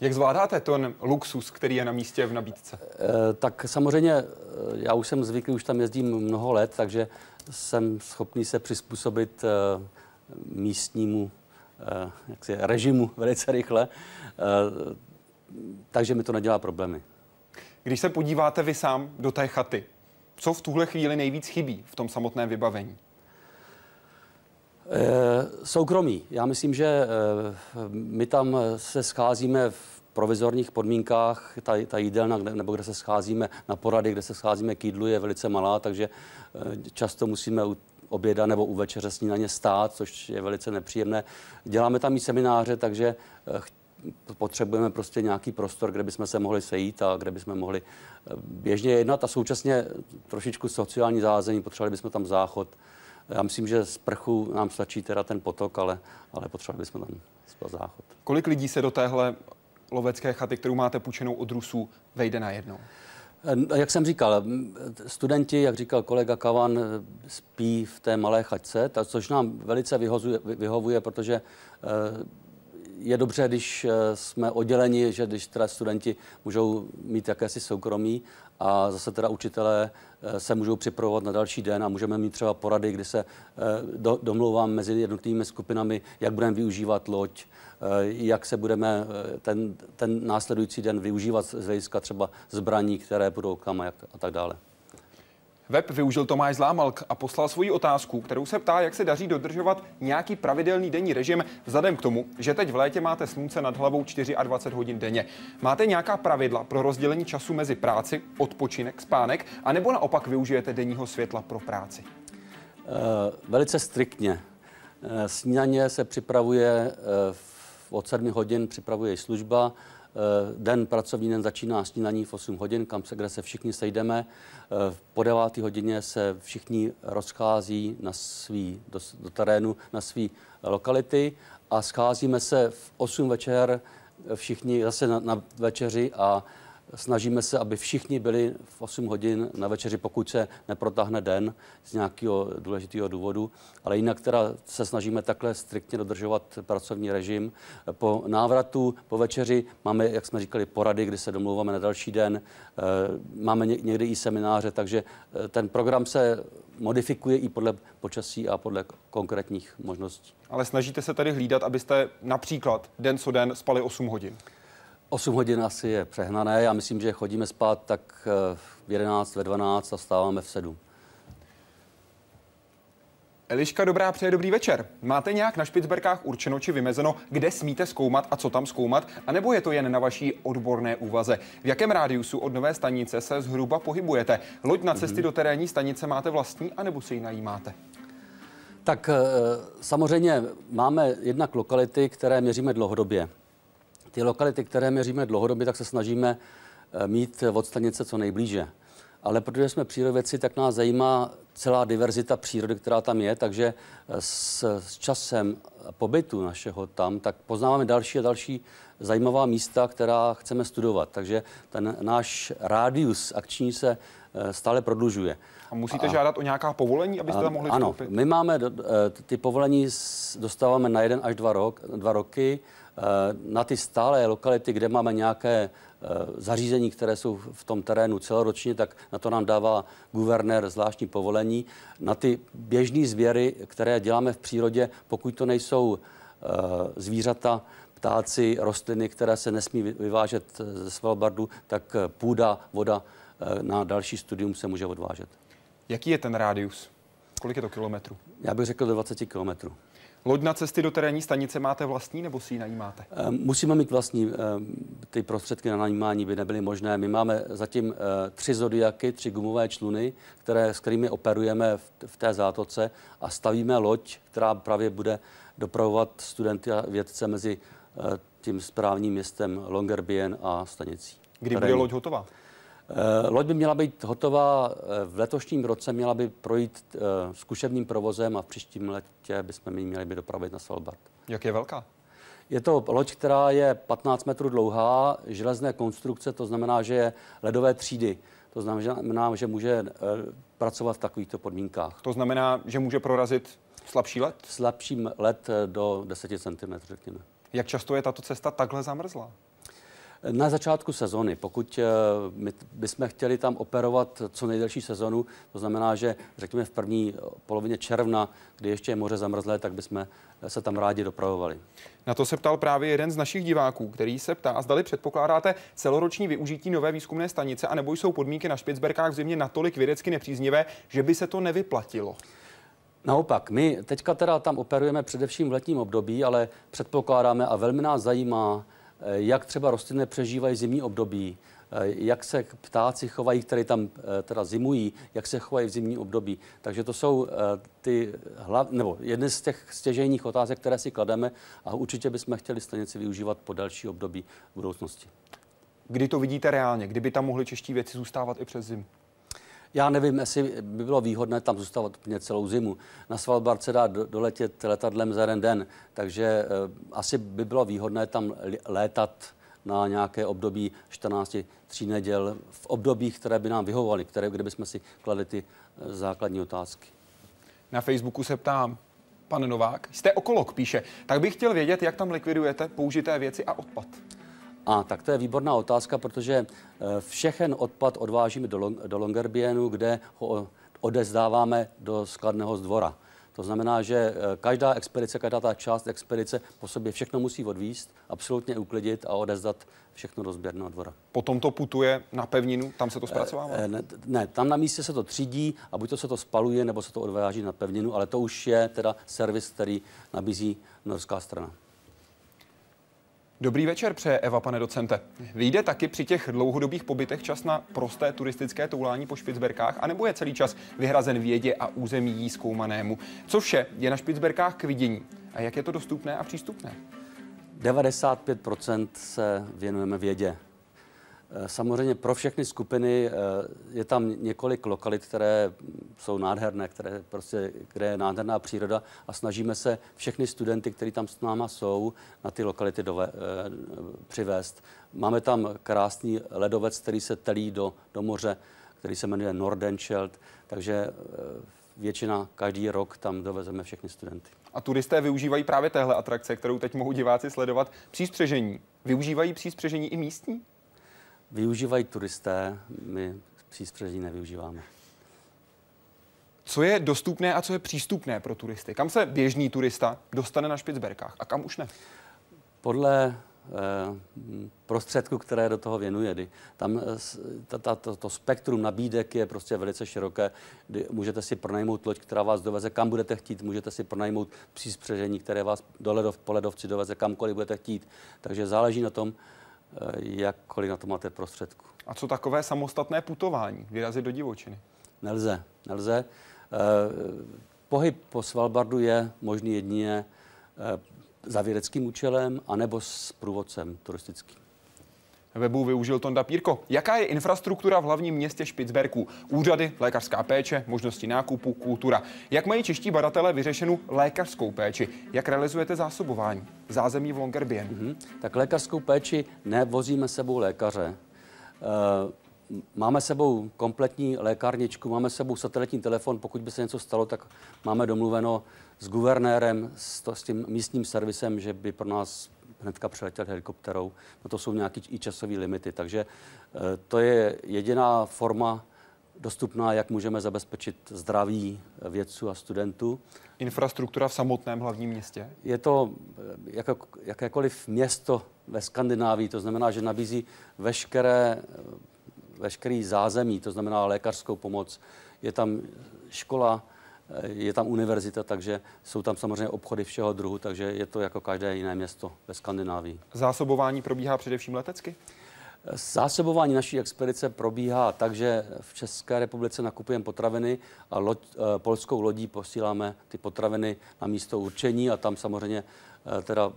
Jak zvládáte ten luxus, který je na místě v nabídce? E, tak samozřejmě, eh, já už jsem zvyklý, už tam jezdím mnoho let, takže jsem schopný se přizpůsobit místnímu jaksi, režimu velice rychle, takže mi to nedělá problémy. Když se podíváte vy sám do té chaty, co v tuhle chvíli nejvíc chybí v tom samotném vybavení? Eh, soukromí. Já myslím, že eh, my tam se scházíme v provizorních podmínkách, ta, ta jídelna, nebo kde se scházíme na porady, kde se scházíme k jídlu, je velice malá, takže eh, často musíme u oběda nebo u večeře snídaně stát, což je velice nepříjemné. Děláme tam i semináře, takže potřebujeme prostě nějaký prostor, kde bychom se mohli sejít a kde bychom mohli běžně jednat a současně trošičku sociální zázemí, potřebovali bychom tam záchod, já myslím, že z prchu nám stačí teda ten potok, ale, ale potřebovali bychom tam záchod. Kolik lidí se do téhle lovecké chaty, kterou máte půjčenou od Rusů, vejde na jednou? Eh, jak jsem říkal, studenti, jak říkal kolega Kavan, spí v té malé chaťce, což nám velice vyhozuje, vyhovuje, protože eh, je dobře, když eh, jsme odděleni, že když teda studenti můžou mít jakési soukromí a zase teda učitelé eh, se můžou připravovat na další den a můžeme mít třeba porady, kdy se eh, do, domlouvám mezi jednotlivými skupinami, jak budeme využívat loď, jak se budeme ten, ten následující den využívat z hlediska třeba zbraní, které budou kam a, jak, a tak dále. Web využil Tomáš Zlámalk a poslal svoji otázku, kterou se ptá, jak se daří dodržovat nějaký pravidelný denní režim, vzhledem k tomu, že teď v létě máte slunce nad hlavou 24 hodin denně. Máte nějaká pravidla pro rozdělení času mezi práci, odpočinek, spánek, anebo naopak využijete denního světla pro práci? Uh, velice striktně. Uh, snídaně se připravuje v od 7 hodin připravuje služba, Den, pracovní den začíná snídaní v 8 hodin, kam se, kde se všichni sejdeme. Po 9 hodině se všichni rozchází na svý, do, do terénu, na své lokality a scházíme se v 8 večer všichni zase na, na večeři a snažíme se, aby všichni byli v 8 hodin na večeři, pokud se neprotáhne den z nějakého důležitého důvodu. Ale jinak teda se snažíme takhle striktně dodržovat pracovní režim. Po návratu, po večeři máme, jak jsme říkali, porady, kdy se domlouváme na další den. Eh, máme někdy i semináře, takže eh, ten program se modifikuje i podle počasí a podle konkrétních možností. Ale snažíte se tady hlídat, abyste například den co den spali 8 hodin? 8 hodin asi je přehnané. Já myslím, že chodíme spát tak eh, v 11, ve 12 a stáváme v 7. Eliška Dobrá přeje dobrý večer. Máte nějak na Špicberkách určeno či vymezeno, kde smíte zkoumat a co tam zkoumat? A nebo je to jen na vaší odborné úvaze? V jakém rádiusu od nové stanice se zhruba pohybujete? Loď na cesty mm-hmm. do terénní stanice máte vlastní, anebo si ji najímáte? Tak eh, samozřejmě máme jednak lokality, které měříme dlouhodobě. Ty lokality, které měříme dlouhodobě, tak se snažíme eh, mít od stanice co nejblíže. Ale protože jsme přírodovědci, tak nás zajímá celá diverzita přírody, která tam je, takže eh, s, s časem pobytu našeho tam, tak poznáváme další a další zajímavá místa, která chceme studovat. Takže ten náš rádius akční se eh, stále prodlužuje. A musíte a, žádat o nějaká povolení, abyste tam mohli vstoupit? Ano, my máme, ty povolení dostáváme na jeden až dva, rok, dva roky. Eh, na ty stále lokality, kde máme nějaké eh, zařízení, které jsou v tom terénu celoročně, tak na to nám dává guvernér zvláštní povolení. Na ty běžné zvěry, které děláme v přírodě, pokud to nejsou eh, zvířata, ptáci, rostliny, které se nesmí vyvážet ze Svalbardu, tak půda, voda na další studium se může odvážet. Jaký je ten rádius? Kolik je to kilometrů? Já bych řekl do 20 kilometrů. Loď na cesty do terénní stanice máte vlastní nebo si ji najímáte? Ehm, musíme mít vlastní. Ehm, ty prostředky na najímání by nebyly možné. My máme zatím eh, tři zodiaky, tři gumové čluny, které, s kterými operujeme v, té zátoce a stavíme loď, která právě bude dopravovat studenty a vědce mezi eh, tím správním městem Longyearbyen a stanicí. Kdy bude loď hotová? Eh, loď by měla být hotová eh, v letošním roce, měla by projít eh, zkušebním provozem a v příštím letě bychom ji měli by dopravit na Svalbard. Jak je velká? Je to loď, která je 15 metrů dlouhá, železné konstrukce, to znamená, že je ledové třídy. To znamená, že může pracovat v takovýchto podmínkách. To znamená, že může prorazit slabší led? Slabší led do 10 cm, řekněme. Jak často je tato cesta takhle zamrzlá? Na začátku sezony, pokud eh, my bychom chtěli tam operovat co nejdelší sezonu, to znamená, že řekněme v první polovině června, kdy ještě je moře zamrzlé, tak bychom se tam rádi dopravovali. Na to se ptal právě jeden z našich diváků, který se ptá, zdali předpokládáte celoroční využití nové výzkumné stanice, anebo jsou podmínky na Špicberkách v zimě natolik vědecky nepříznivé, že by se to nevyplatilo. Naopak, my teďka teda tam operujeme především v letním období, ale předpokládáme a velmi nás zajímá, Eh, jak třeba rostliny přežívají zimní období, eh, jak se ptáci chovají, které tam eh, teda zimují, jak se chovají v zimní období. Takže to jsou ty hlav, nebo jedny z těch stěžejních otázek, které si klademe a určitě bychom chtěli stanici využívat po další období v budoucnosti. Kdy to vidíte reálně? Kdyby tam mohli čeští věci zůstávat i přes zimu? Já nevím, jestli by bylo výhodné tam zůstávat úplně celou zimu. Na Svalbard se dá doletět letadlem za jeden den, takže uh, asi by bylo výhodné tam létat na nějaké období 14 tří neděl, v obdobích, které by nám vyhovovaly, které, kde bychom si kladli ty uh, základní otázky. Na Facebooku se ptám, pan Novák, jste okolok, píše, tak bych chtěl vědět, jak tam likvidujete použité věci a odpad. A tak to je výborná otázka, protože eh, všechen odpad odvážíme do, Long, do Longyearbyenu, kde ho odezdáváme do skladného zdvora. To znamená, že eh, každá expedice, každá ta část expedice po sobě všechno musí odvíst, absolutně uklidit a odezdat všechno do sběrného dvora. Potom to putuje na pevninu, tam se to zpracovává? Eh, ne, ne, tam na místě se to třídí a buď to se to spaluje, nebo se to odváží na pevninu, ale to už je teda servis, který nabízí norská strana. Dobrý večer, přeje Eva, pane docente. Vyjde taky při těch dlouhodobých pobytech čas na prosté turistické toulání po Špicberkách, anebo je celý čas vyhrazen vědě a území jí zkoumanému? Co vše je na Špicberkách k vidění a jak je to dostupné a přístupné? 95% se věnujeme vědě. Eh, samozřejmě pro všechny skupiny eh, je tam několik lokalit, které jsou nádherné, které prostě, kde je nádherná příroda a snažíme se všechny studenty, kteří tam s náma jsou, na ty lokality dove, eh, přivést. Máme tam krásný ledovec, který se telí do, do moře, který se jmenuje Nordenscheld, takže většina každý rok tam dovezeme všechny studenty. A turisté využívají právě téhle atrakce, kterou teď mohou diváci sledovat, přístřežení. Využívají přístřežení i místní? Využívají turisté, my příspřeží nevyužíváme. Co je dostupné a co je přístupné pro turisty? Kam se běžný turista dostane na Špicberkách a kam už ne? Podle eh, prostředku, které do toho věnuje. Tam eh, ta, ta, to, to spektrum nabídek je prostě velice široké. Kdy můžete si pronajmout loď, která vás doveze kam budete chtít, můžete si pronajmout příspřežení, které vás do ledov, po ledovci doveze kamkoliv budete chtít. Takže záleží na tom, jakkoliv na to máte prostředku. A co takové samostatné putování, vyrazit do divočiny? Nelze, nelze. Eh, pohyb po Svalbardu je možný jedině eh, za vědeckým účelem anebo s průvodcem turistickým webu využil Tonda Pírko. Jaká je infrastruktura v hlavním městě Špicberku? Úřady, lékařská péče, možnosti nákupu, kultura. Jak mají čeští badatelé vyřešenou lékařskou péči? Jak realizujete zásobování? Zázemí v Longerbien. Mm-hmm. Tak lékařskou péči nevozíme sebou lékaře. E, máme sebou kompletní lékárničku, máme sebou satelitní telefon, pokud by se něco stalo, tak máme domluveno s guvernérem, s, to, s tím místním servisem, že by pro nás hnedka přeletěl helikopterou. No to jsou nějaké i časové limity, takže eh, to je jediná forma dostupná, jak můžeme zabezpečit zdraví vědců a studentů. Infrastruktura v samotném hlavním městě? Je to eh, jako, jakékoliv město ve Skandinávii, to znamená, že nabízí veškeré, eh, veškerý zázemí, to znamená lékařskou pomoc. Je tam škola, je tam univerzita, takže jsou tam samozřejmě obchody všeho druhu, takže je to jako každé jiné město ve Skandinávii. Zásobování probíhá především letecky? Eh, zásobování naší expedice probíhá tak, že v České republice nakupujeme potraviny a loď, eh, polskou lodí posíláme ty potraviny na místo určení a tam samozřejmě teda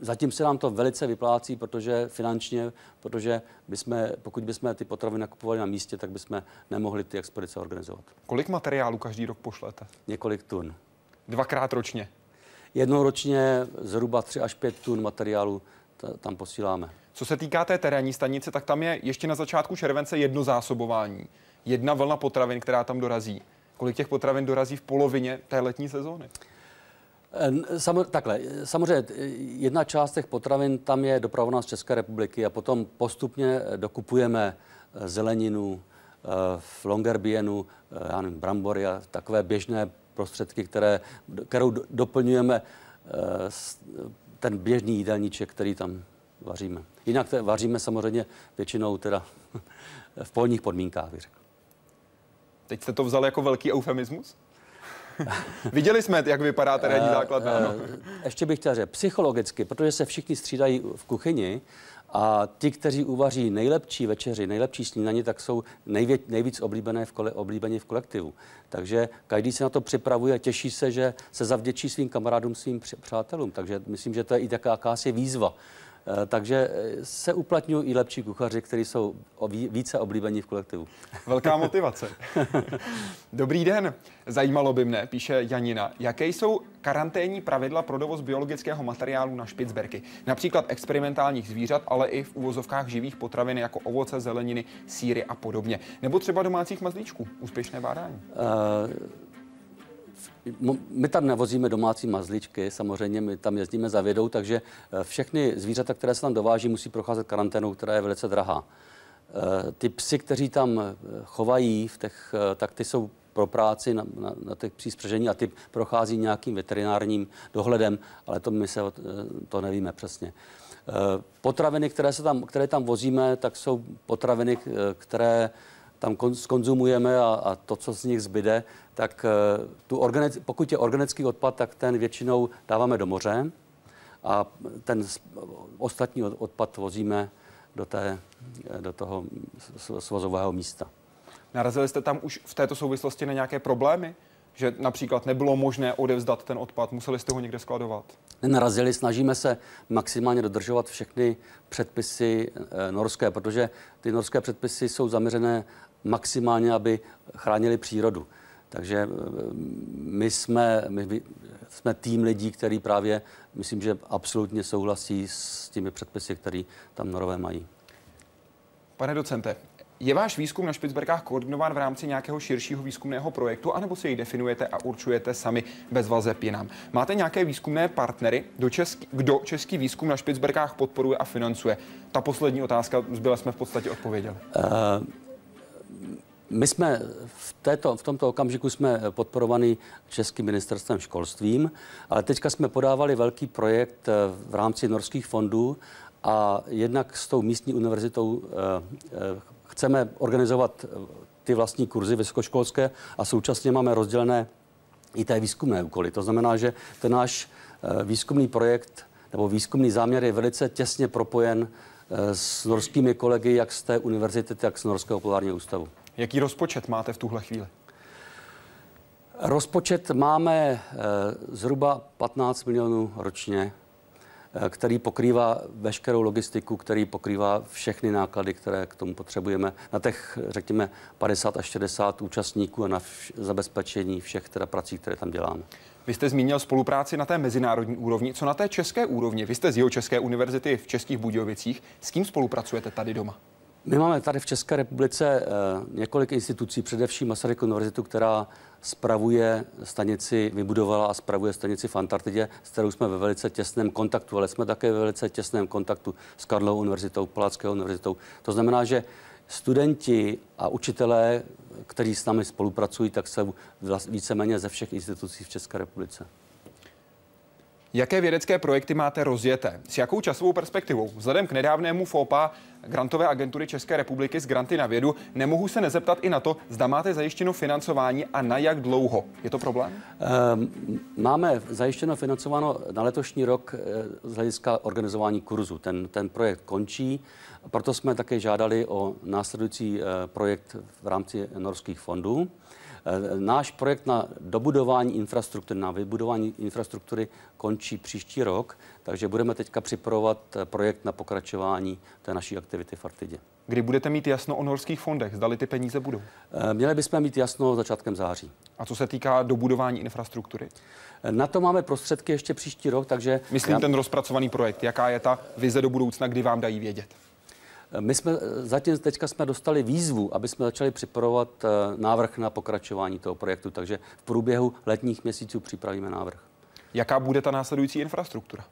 Zatím se nám to velice vyplácí, protože finančně, protože bychom, pokud bychom ty potraviny nakupovali na místě, tak bychom nemohli ty expedice organizovat. Kolik materiálu každý rok pošlete? Několik tun. Dvakrát ročně? Jednou ročně zhruba 3 až 5 tun materiálu tam posíláme. Co se týká té terénní stanice, tak tam je ještě na začátku července jedno zásobování. Jedna vlna potravin, která tam dorazí. Kolik těch potravin dorazí v polovině té letní sezóny? Samo, takhle, samozřejmě jedna část těch potravin tam je dopravona z České republiky a potom postupně dokupujeme eh, zeleninu, eh, v Longerbienu, eh, já nevím, brambory a takové běžné prostředky, které, kterou doplňujeme ten běžný jídelníček, který tam vaříme. Jinak vaříme samozřejmě většinou teda v polních podmínkách, bych řekl. Teď jste to vzal jako velký eufemismus? Viděli jsme, jak vypadá terénní eh, základ. Ano. Eh, ještě bych chtěl říct, psychologicky, protože se všichni střídají v kuchyni, a ti, kteří uvaří nejlepší večeři, nejlepší snídaní, tak jsou nejvě, nejvíc oblíbené v kole, oblíbení v kolektivu. Takže každý se na to připravuje, těší se, že se zavděčí svým kamarádům, svým přátelům. Takže myslím, že to je i taká jakási výzva takže eh, se uplatňují i lepší kuchaři, kteří jsou více oblíbení v kolektivu. Velká motivace. Dobrý den. Zajímalo by mne, píše Janina, jaké jsou karanténní pravidla pro dovoz biologického materiálu na Špicberky. Například experimentálních zvířat, ale i v uvozovkách živých potravin jako ovoce, zeleniny, síry a podobně. Nebo třeba domácích mazlíčků. Úspěšné bádání. Uh my tam nevozíme domácí mazličky, samozřejmě my tam jezdíme za vědou, takže eh, všechny zvířata, které se tam dováží, musí procházet karanténou, která je velice drahá. Eh, ty psy, kteří tam eh, chovají, v těch, tak ty jsou pro práci na, na, na těch příspřežení a ty prochází nějakým veterinárním dohledem, ale to my se to nevíme přesně. Potraviny, které, se tam, které tam vozíme, tak jsou potraviny, které tam skonzumujeme a, a to, co z nich zbyde, tak eh, tu organic, pokud je organický odpad, tak ten většinou dáváme do moře a ten ostatní odpad vozíme do, té, eh, do toho svozového místa. Narazili jste tam už v této souvislosti na nějaké problémy? že například nebylo možné odevzdat ten odpad, museli jste ho někde skladovat? Nenarazili, snažíme se maximálně dodržovat všechny předpisy eh, norské, protože ty norské předpisy jsou zaměřené maximálně, aby chránili přírodu. Takže eh, my jsme, my jsme tým lidí, který právě, myslím, že absolutně souhlasí s těmi předpisy, které tam norové mají. Pane docente, je váš výzkum na Špicberkách koordinován v rámci nějakého širšího výzkumného projektu, anebo si jej definujete a určujete sami bez vazeb jinam? Máte nějaké výzkumné partnery, do český, kdo český výzkum na Špicberkách podporuje a financuje? Ta poslední otázka, zbyla jsme v podstatě odpověděli. Uh... My jsme v, této, v tomto okamžiku jsme podporovaní Českým ministerstvem školstvím, ale teďka jsme podávali velký projekt eh, v rámci norských fondů a jednak s tou místní univerzitou eh, chceme organizovat eh, ty vlastní kurzy vysokoškolské a současně máme rozdělené i té výzkumné úkoly. To znamená, že ten náš eh, výzkumný projekt nebo výzkumný záměr je velice těsně propojen eh, s norskými kolegy, jak z té univerzity, tak z Norského polárního ústavu. Jaký rozpočet máte v tuhle chvíli? Rozpočet máme zhruba 15 milionů ročně Eh, který pokrývá veškerou logistiku, který pokrývá všechny náklady, které k tomu potřebujeme na těch, řekněme, 50 až 60 účastníků a na vš- zabezpečení všech teda prací, které tam děláme. Vy jste zmínil spolupráci na té mezinárodní úrovni. Co na té české úrovni? Vy jste z jeho České univerzity v Českých Budějovicích. S kým spolupracujete tady doma? My máme tady v České republice uh, několik institucí, především Masaryk univerzitu, která spravuje stanici, vybudovala a spravuje stanici v Antarktidě, s kterou jsme ve velice těsném kontaktu, ale jsme také ve velice těsném kontaktu s Karlovou univerzitou, Palackého univerzitou. To znamená, že studenti a učitelé, kteří s námi spolupracují, tak se víceméně ze všech institucí v České republice. Jaké vědecké projekty máte rozjeté? S jakou časovou perspektivou? Vzhledem k nedávnému FOPA grantové agentury České republiky z granty na vědu, nemohu se nezeptat i na to, zda máte zajištěno financování a na jak dlouho. Je to problém? Um, máme zajištěno financováno na letošní rok eh, z hlediska organizování kurzu. Ten, ten projekt končí, proto jsme také žádali o následující eh, projekt v rámci norských fondů. Eh, náš projekt na dobudování infrastruktury, na vybudování infrastruktury končí příští rok, takže budeme teďka připravovat eh, projekt na pokračování té naší aktivity v Artidě. Kdy budete mít jasno o norských fondech? Zdali ty peníze budou? Eh, měli bychom mít jasno začátkem září. A co se týká dobudování infrastruktury? Na to máme prostředky ještě příští rok, takže... Myslím já... ten rozpracovaný projekt. Jaká je ta vize do budoucna, kdy vám dají vědět? My jsme zatím teďka jsme dostali výzvu, aby jsme začali připravovat eh, návrh na pokračování toho projektu, takže v průběhu letních měsíců připravíme návrh. Jaká bude ta následující infrastruktura?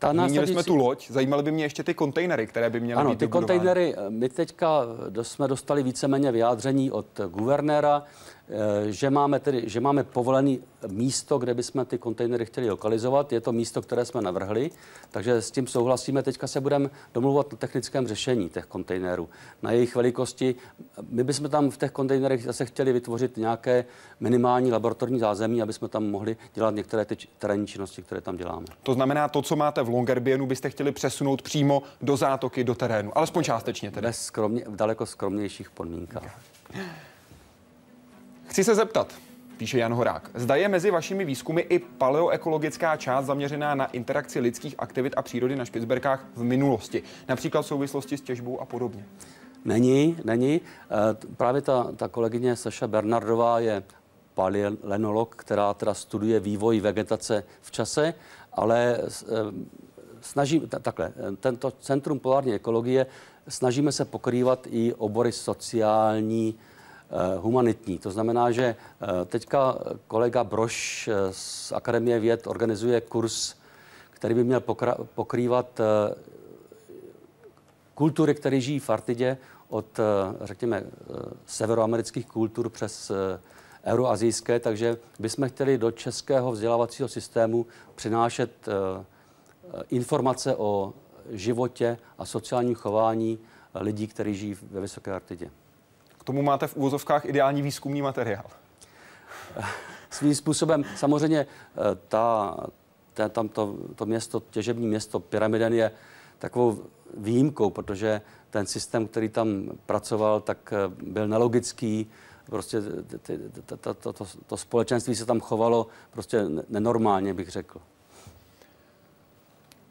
Ta následující... Měli jsme tu loď, zajímaly by mě ještě ty kontejnery, které by měly ano, být ty kontejnery, eh, my teďka jsme dostali víceméně vyjádření od guvernéra, Eh, že máme, tedy, že máme povolené místo, kde bychom ty kontejnery chtěli lokalizovat. Je to místo, které jsme navrhli, takže s tím souhlasíme. Teďka se budeme domluvat na technickém řešení těch kontejnerů, na jejich velikosti. My bychom tam v těch kontejnerech zase chtěli vytvořit nějaké minimální laboratorní zázemí, aby jsme tam mohli dělat některé ty terénní činnosti, které tam děláme. To znamená, to, co máte v Longyearbyenu, byste chtěli přesunout přímo do zátoky, do terénu, alespoň částečně tedy. Bez skromně, v daleko skromnějších podmínkách. Chci se zeptat, píše Jan Horák. Zda je mezi vašimi výzkumy i paleoekologická část zaměřená na interakci lidských aktivit a přírody na Špicberkách v minulosti, například v souvislosti s těžbou a podobně? Není, není. Eh, právě ta, ta kolegyně Saša Bernardová je paleonolog, která teda studuje vývoj vegetace v čase, ale eh, snaží, takhle, tento Centrum polární ekologie snažíme se pokrývat i obory sociální, Eh, humanitní. To znamená, že eh, teďka kolega Broš eh, z Akademie věd organizuje kurz, který by měl pokrývat kultury, které žijí v Artidě, od, řekněme, severoamerických kultur přes euroazijské, takže bychom chtěli do českého vzdělávacího systému přinášet informace o životě a sociálním chování lidí, kteří žijí ve Vysoké Artidě. K tomu máte v úvozovkách ideální výzkumný materiál. Svým způsobem samozřejmě eh, ta, ta, tam to, to město, těžební město Pyramiden je takovou výjimkou, protože ten systém, který tam pracoval, tak eh, byl nelogický, prostě ty, to, to, to, to, to společenství se tam chovalo prostě nenormálně, bych řekl.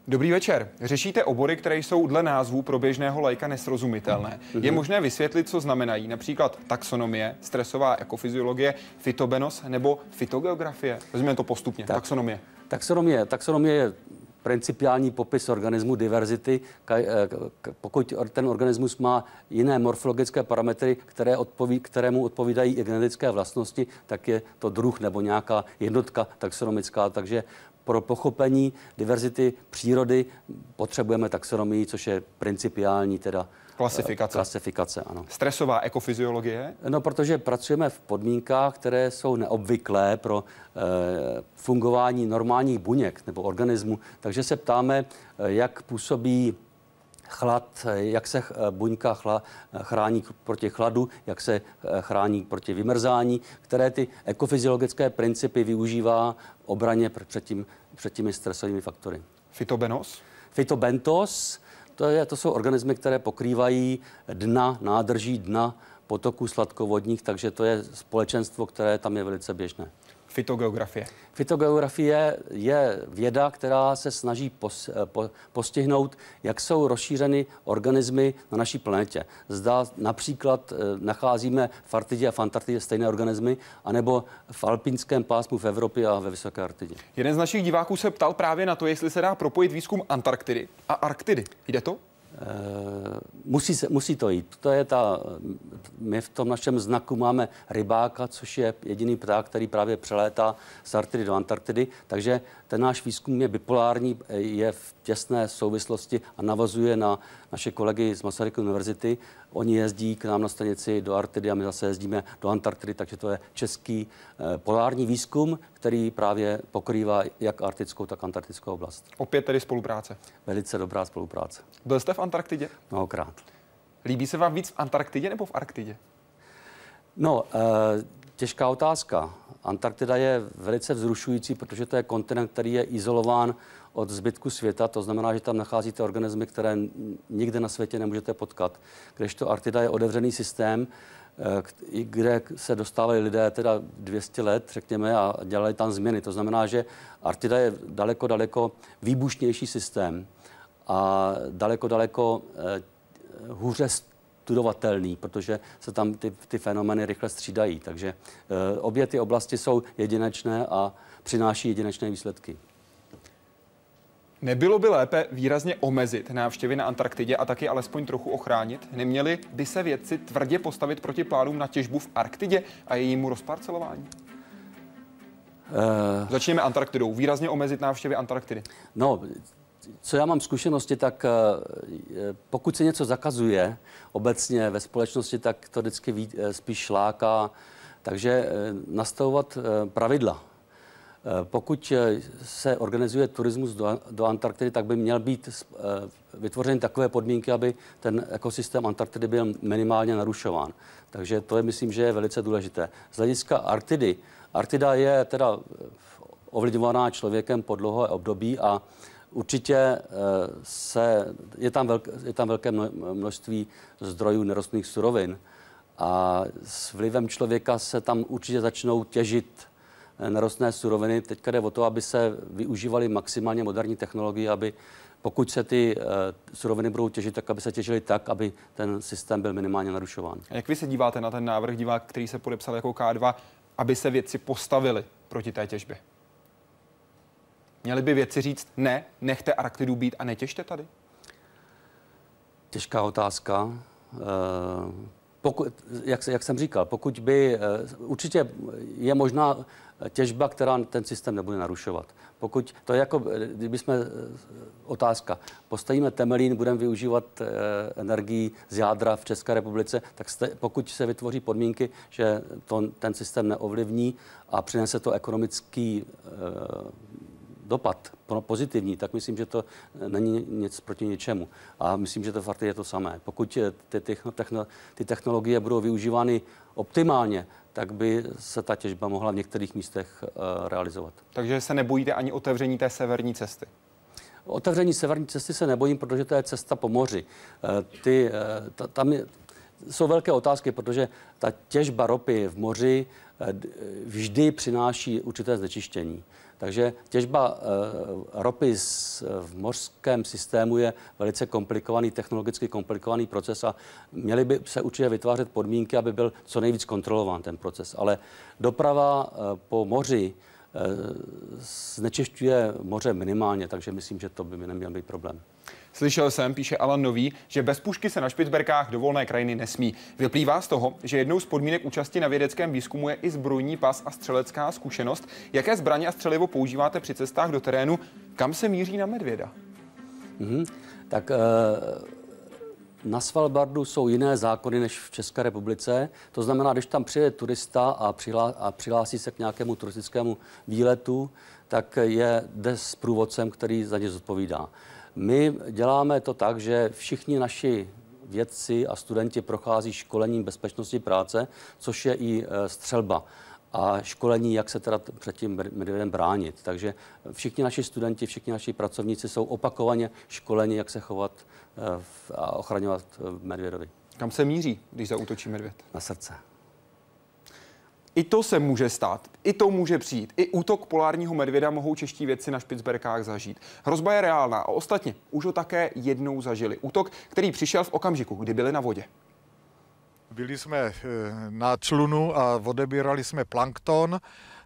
Dobrý večer. Řešíte obory, které jsou dle názvu pro běžného lajka nesrozumitelné. Je mhm. možné vysvětlit, co znamenají například taxonomie, stresová ekofyziologie, fitobenos nebo fitogeografie? Vezměme to postupně. Tak, taxonomie. Taxonomie. Taxonomie je principiální popis organismu diverzity, eh, pokud ten organismus má jiné morfologické parametry, které odpoví, kterému odpovídají i genetické vlastnosti, tak je to druh nebo nějaká jednotka taxonomická. Takže pro pochopení diverzity přírody potřebujeme taxonomii, což je principiální teda Klasifikace. Klasifikace, ano. Stresová ekofyziologie? No, protože pracujeme v podmínkách, které jsou neobvyklé pro e, fungování normálních buněk nebo organismů. Takže se ptáme, eh, jak působí chlad, jak se eh, buňka chla, chrání proti chladu, jak se chrání proti vymrzání, které ty ekofyziologické principy využívá obraně před, tím, před těmi stresovými faktory. Fitobenos? Fitobentos to, je, to jsou organismy, které pokrývají dna, nádrží dna potoků sladkovodních, takže to je společenstvo, které tam je velice běžné. Fitogeografie. Fitogeografie je věda, která se snaží pos, po, postihnout, jak jsou rozšířeny organismy na naší planetě. Zda například eh, nacházíme v Arktidě a v Antarktidě stejné organismy, anebo v alpínském pásmu v Evropě a ve Vysoké Arktidě. Jeden z našich diváků se ptal právě na to, jestli se dá propojit výzkum Antarktidy a Arktidy. Jde to? Eh, musí, se, musí to jít. To je ta, my v tom našem znaku máme rybáka, což je jediný pták, který právě přelétá z Arktidy do Antarktidy, takže ten náš výzkum je bipolární, je v těsné souvislosti a navazuje na naše kolegy z Masaryky univerzity. Oni jezdí k nám na stanici do Arktidy a my zase jezdíme do Antarktidy, takže to je český eh, polární výzkum, který právě pokrývá jak arktickou, tak antarktickou oblast. Opět tedy spolupráce. Velice dobrá spolupráce. Byl jste v Antarktidě? Mnohokrát. Líbí se vám víc v Antarktidě nebo v Arktidě? No, e, těžká otázka. Antarktida je velice vzrušující, protože to je kontinent, který je izolován od zbytku světa. To znamená, že tam nacházíte organismy, které nikde na světě nemůžete potkat. Kdežto Arktida je otevřený systém, eh, kde se dostávali lidé teda 200 let, řekněme, a dělali tam změny. To znamená, že Arktida je daleko, daleko výbušnější systém a daleko, daleko eh, hůře studovatelný, protože se tam ty, ty fenomény rychle střídají. Takže e, obě ty oblasti jsou jedinečné a přináší jedinečné výsledky. Nebylo by lépe výrazně omezit návštěvy na Antarktidě a taky alespoň trochu ochránit? Neměli by se vědci tvrdě postavit proti plánům na těžbu v Arktidě a jejímu rozparcelování? Uh, Začněme Antarktidou. Výrazně omezit návštěvy Antarktidy. No, co já mám zkušenosti, tak eh, pokud se něco zakazuje obecně ve společnosti, tak to vždycky eh, spíš láká. Takže eh, nastavovat pravidla. Pokud se organizuje turismus do, do Antarktidy, tak by měl být vytvořeny takové podmínky, aby ten ekosystém Antarktidy byl minimálně narušován. Takže to je, myslím, že je velice důležité. Z hlediska Arktidy, Arktida je teda ovlivňovaná člověkem po dlouhé období a Určitě eh, se, je, tam velk, je tam velké množství zdrojů nerostných surovin a s vlivem člověka se tam určitě začnou těžit eh, nerostné suroviny. Teď jde o to, aby se využívaly maximálně moderní technologie, aby pokud se ty uh, suroviny budou těžit, tak aby se těžily tak, aby ten systém byl minimálně narušován. A jak vy se díváte na ten návrh divák, který se podepsal jako K2, aby se vědci postavili proti té těžbě? Měli by věci říct, ne, nechte Arktidu být a netěžte tady? Těžká otázka. Eh, pokud, jak, jak jsem říkal, pokud by, eh, určitě je možná těžba, která ten systém nebude narušovat. Pokud, to je jako, kdyby jsme, eh, otázka, postavíme Temelín, budeme využívat energii z jádra v České republice, tak jste, pokud se vytvoří podmínky, že to, ten systém neovlivní a přinese to ekonomický dopad pozitivní, tak myslím, že to není nic proti ničemu. A myslím, že to fakt je to samé. Pokud ty, techno, ty technologie budou využívány optimálně, tak by se ta těžba mohla v některých místech uh, realizovat. Takže se nebojíte ani otevření té severní cesty? Otevření severní cesty se nebojím, protože to je cesta po moři. Uh, ty, uh, ta, tam je, jsou velké otázky, protože ta těžba ropy v moři eh, vždy přináší určité znečištění. Takže těžba ropy v mořském systému je velice komplikovaný, technologicky komplikovaný proces a měly by se určitě vytvářet podmínky, aby byl co nejvíc kontrolován ten proces. Ale doprava po moři znečišťuje moře minimálně, takže myslím, že to by neměl být problém. Slyšel jsem, píše Alan Nový, že bez pušky se na Špicberkách do volné krajiny nesmí. Vyplývá z toho, že jednou z podmínek účasti na vědeckém výzkumu je i zbrojní pas a střelecká zkušenost. Jaké zbraně a střelivo používáte při cestách do terénu? Kam se míří na medvěda? Mm-hmm. Tak uh... Na Svalbardu jsou jiné zákony než v České republice. To znamená, když tam přijde turista a, přihlá, a přihlásí se k nějakému turistickému výletu, tak je jde s průvodcem, který za ně zodpovídá. My děláme to tak, že všichni naši vědci a studenti prochází školením bezpečnosti práce, což je i e, střelba a školení, jak se teda před tím medvědem bránit. Takže všichni naši studenti, všichni naši pracovníci jsou opakovaně školeni, jak se chovat e, a ochraňovat e, medvědovi. Kam se míří, když zautočí medvěd? Na srdce. I to se může stát, i to může přijít. I útok polárního medvěda mohou čeští vědci na Špicberkách zažít. Hrozba je reálná a ostatně už ho také jednou zažili. Útok, který přišel v okamžiku, kdy byli na vodě. Byli jsme eh, na člunu a odebírali jsme plankton.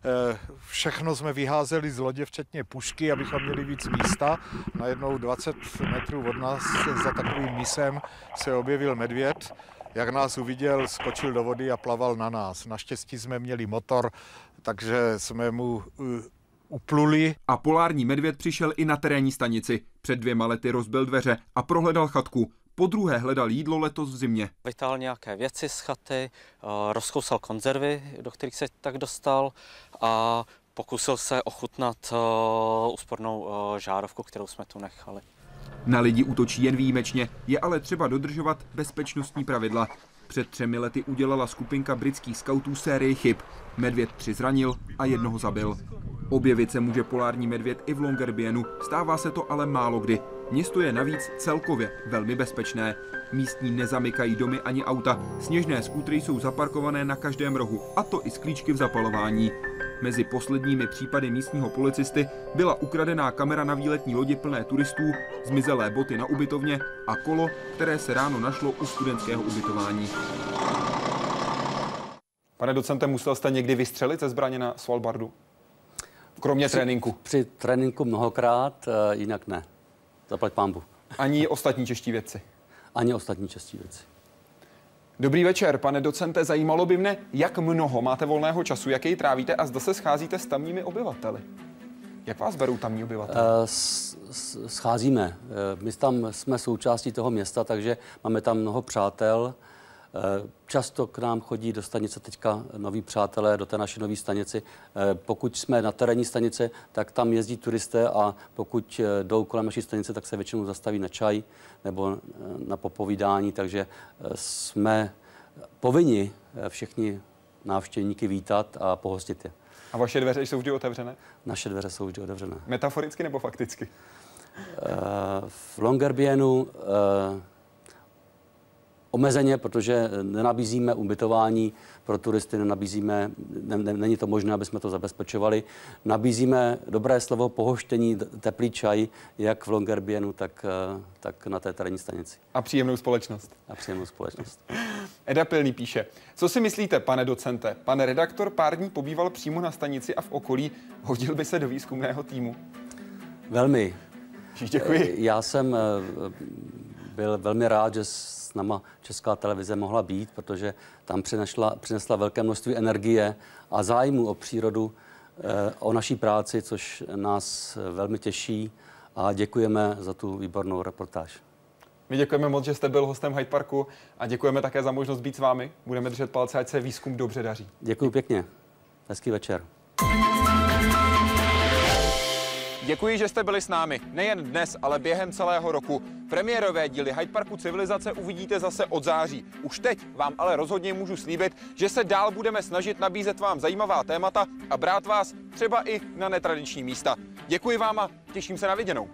Eh, všechno jsme vyházeli z lodě, včetně pušky, abychom měli víc místa. Najednou 20 metrů od nás za takovým misem se objevil medvěd jak nás uviděl, skočil do vody a plaval na nás. Naštěstí jsme měli motor, takže jsme mu uh, upluli. A polární medvěd přišel i na terénní stanici. Před dvěma lety rozbil dveře a prohledal chatku. Po druhé hledal jídlo letos v zimě. Vytáhl nějaké věci z chaty, uh, rozkousal konzervy, do kterých se tak dostal a pokusil se ochutnat uh, úspornou žárovku, kterou jsme tu nechali. Na lidi útočí jen výjimečně, je ale třeba dodržovat bezpečnostní pravidla. Před třemi lety udělala skupinka britských skautů sérii chyb. Medvěd tři zranil a jednoho zabil. Objevit se může polární medvěd i v Longyearbyenu, stává se to ale málo kdy. Město je navíc celkově velmi bezpečné. Místní nezamykají domy ani auta, sněžné skútry jsou zaparkované na každém rohu, a to i s klíčky v zapalování. Mezi posledními případy místního policisty byla ukradená kamera na výletní lodi plné turistů, zmizelé boty na ubytovně a kolo, které se ráno našlo u studentského ubytování. Pane docente, musel jste někdy vystřelit ze zbraně na Svalbardu? Kromě při, tréninku. Při tréninku mnohokrát, eh, jinak ne. Zaplať pámbu. Ani ostatní čeští věci? Ani ostatní čeští věci. Dobrý večer, pane docente. Zajímalo by mne, jak mnoho máte volného času, jak jej trávíte a zda se scházíte s tamními obyvateli. Jak vás berou tamní obyvatele? Uh, scházíme. Eh, my tam jsme součástí toho města, takže máme tam mnoho přátel. Eh, často k nám chodí do stanice teďka noví přátelé, do té naší nové stanici. Pokud jsme na terénní stanice, tak tam jezdí turisté a pokud jdou kolem naší stanice, tak se většinou zastaví na čaj nebo na popovídání, takže jsme povinni všichni návštěvníky vítat a pohostit je. A vaše dveře jsou vždy otevřené? Naše dveře jsou vždy otevřené. Metaforicky nebo fakticky? V Longyearbyenu uh, omezeně, protože nenabízíme ubytování pro turisty, nenabízíme, ne, ne, není to možné, aby jsme to zabezpečovali. Nabízíme dobré slovo, pohoštění, teplý čaj, jak v Longyearbyenu, tak, eh, tak na té terénní stanici. A příjemnou společnost. A příjemnou společnost. Eda Pilný píše, co si myslíte, pane docente? Pan redaktor pár dní pobýval přímo na stanici a v okolí. Hodil by se do výzkumného týmu? Velmi. Děkuji. Já jsem eh, byl velmi rád, že s náma Česká televize mohla být, protože tam přinesla, přinesla velké množství energie a zájmu o přírodu, eh, o naší práci, což nás velmi těší a děkujeme za tu výbornou reportáž. My děkujeme moc, že jste byl hostem Hyde Parku a děkujeme také za možnost být s vámi. Budeme držet palce, ať se výzkum dobře daří. Děkuji pěkně. Hezký večer. Děkuji, že jste byli s námi. Nejen dnes, ale během celého roku. Premiérové díly Hyde Parku Civilizace uvidíte zase od září. Už teď vám ale rozhodně můžu slíbit, že se dál budeme snažit nabízet vám zajímavá témata a brát vás třeba i na netradiční místa. Děkuji vám a těším se na viděnou.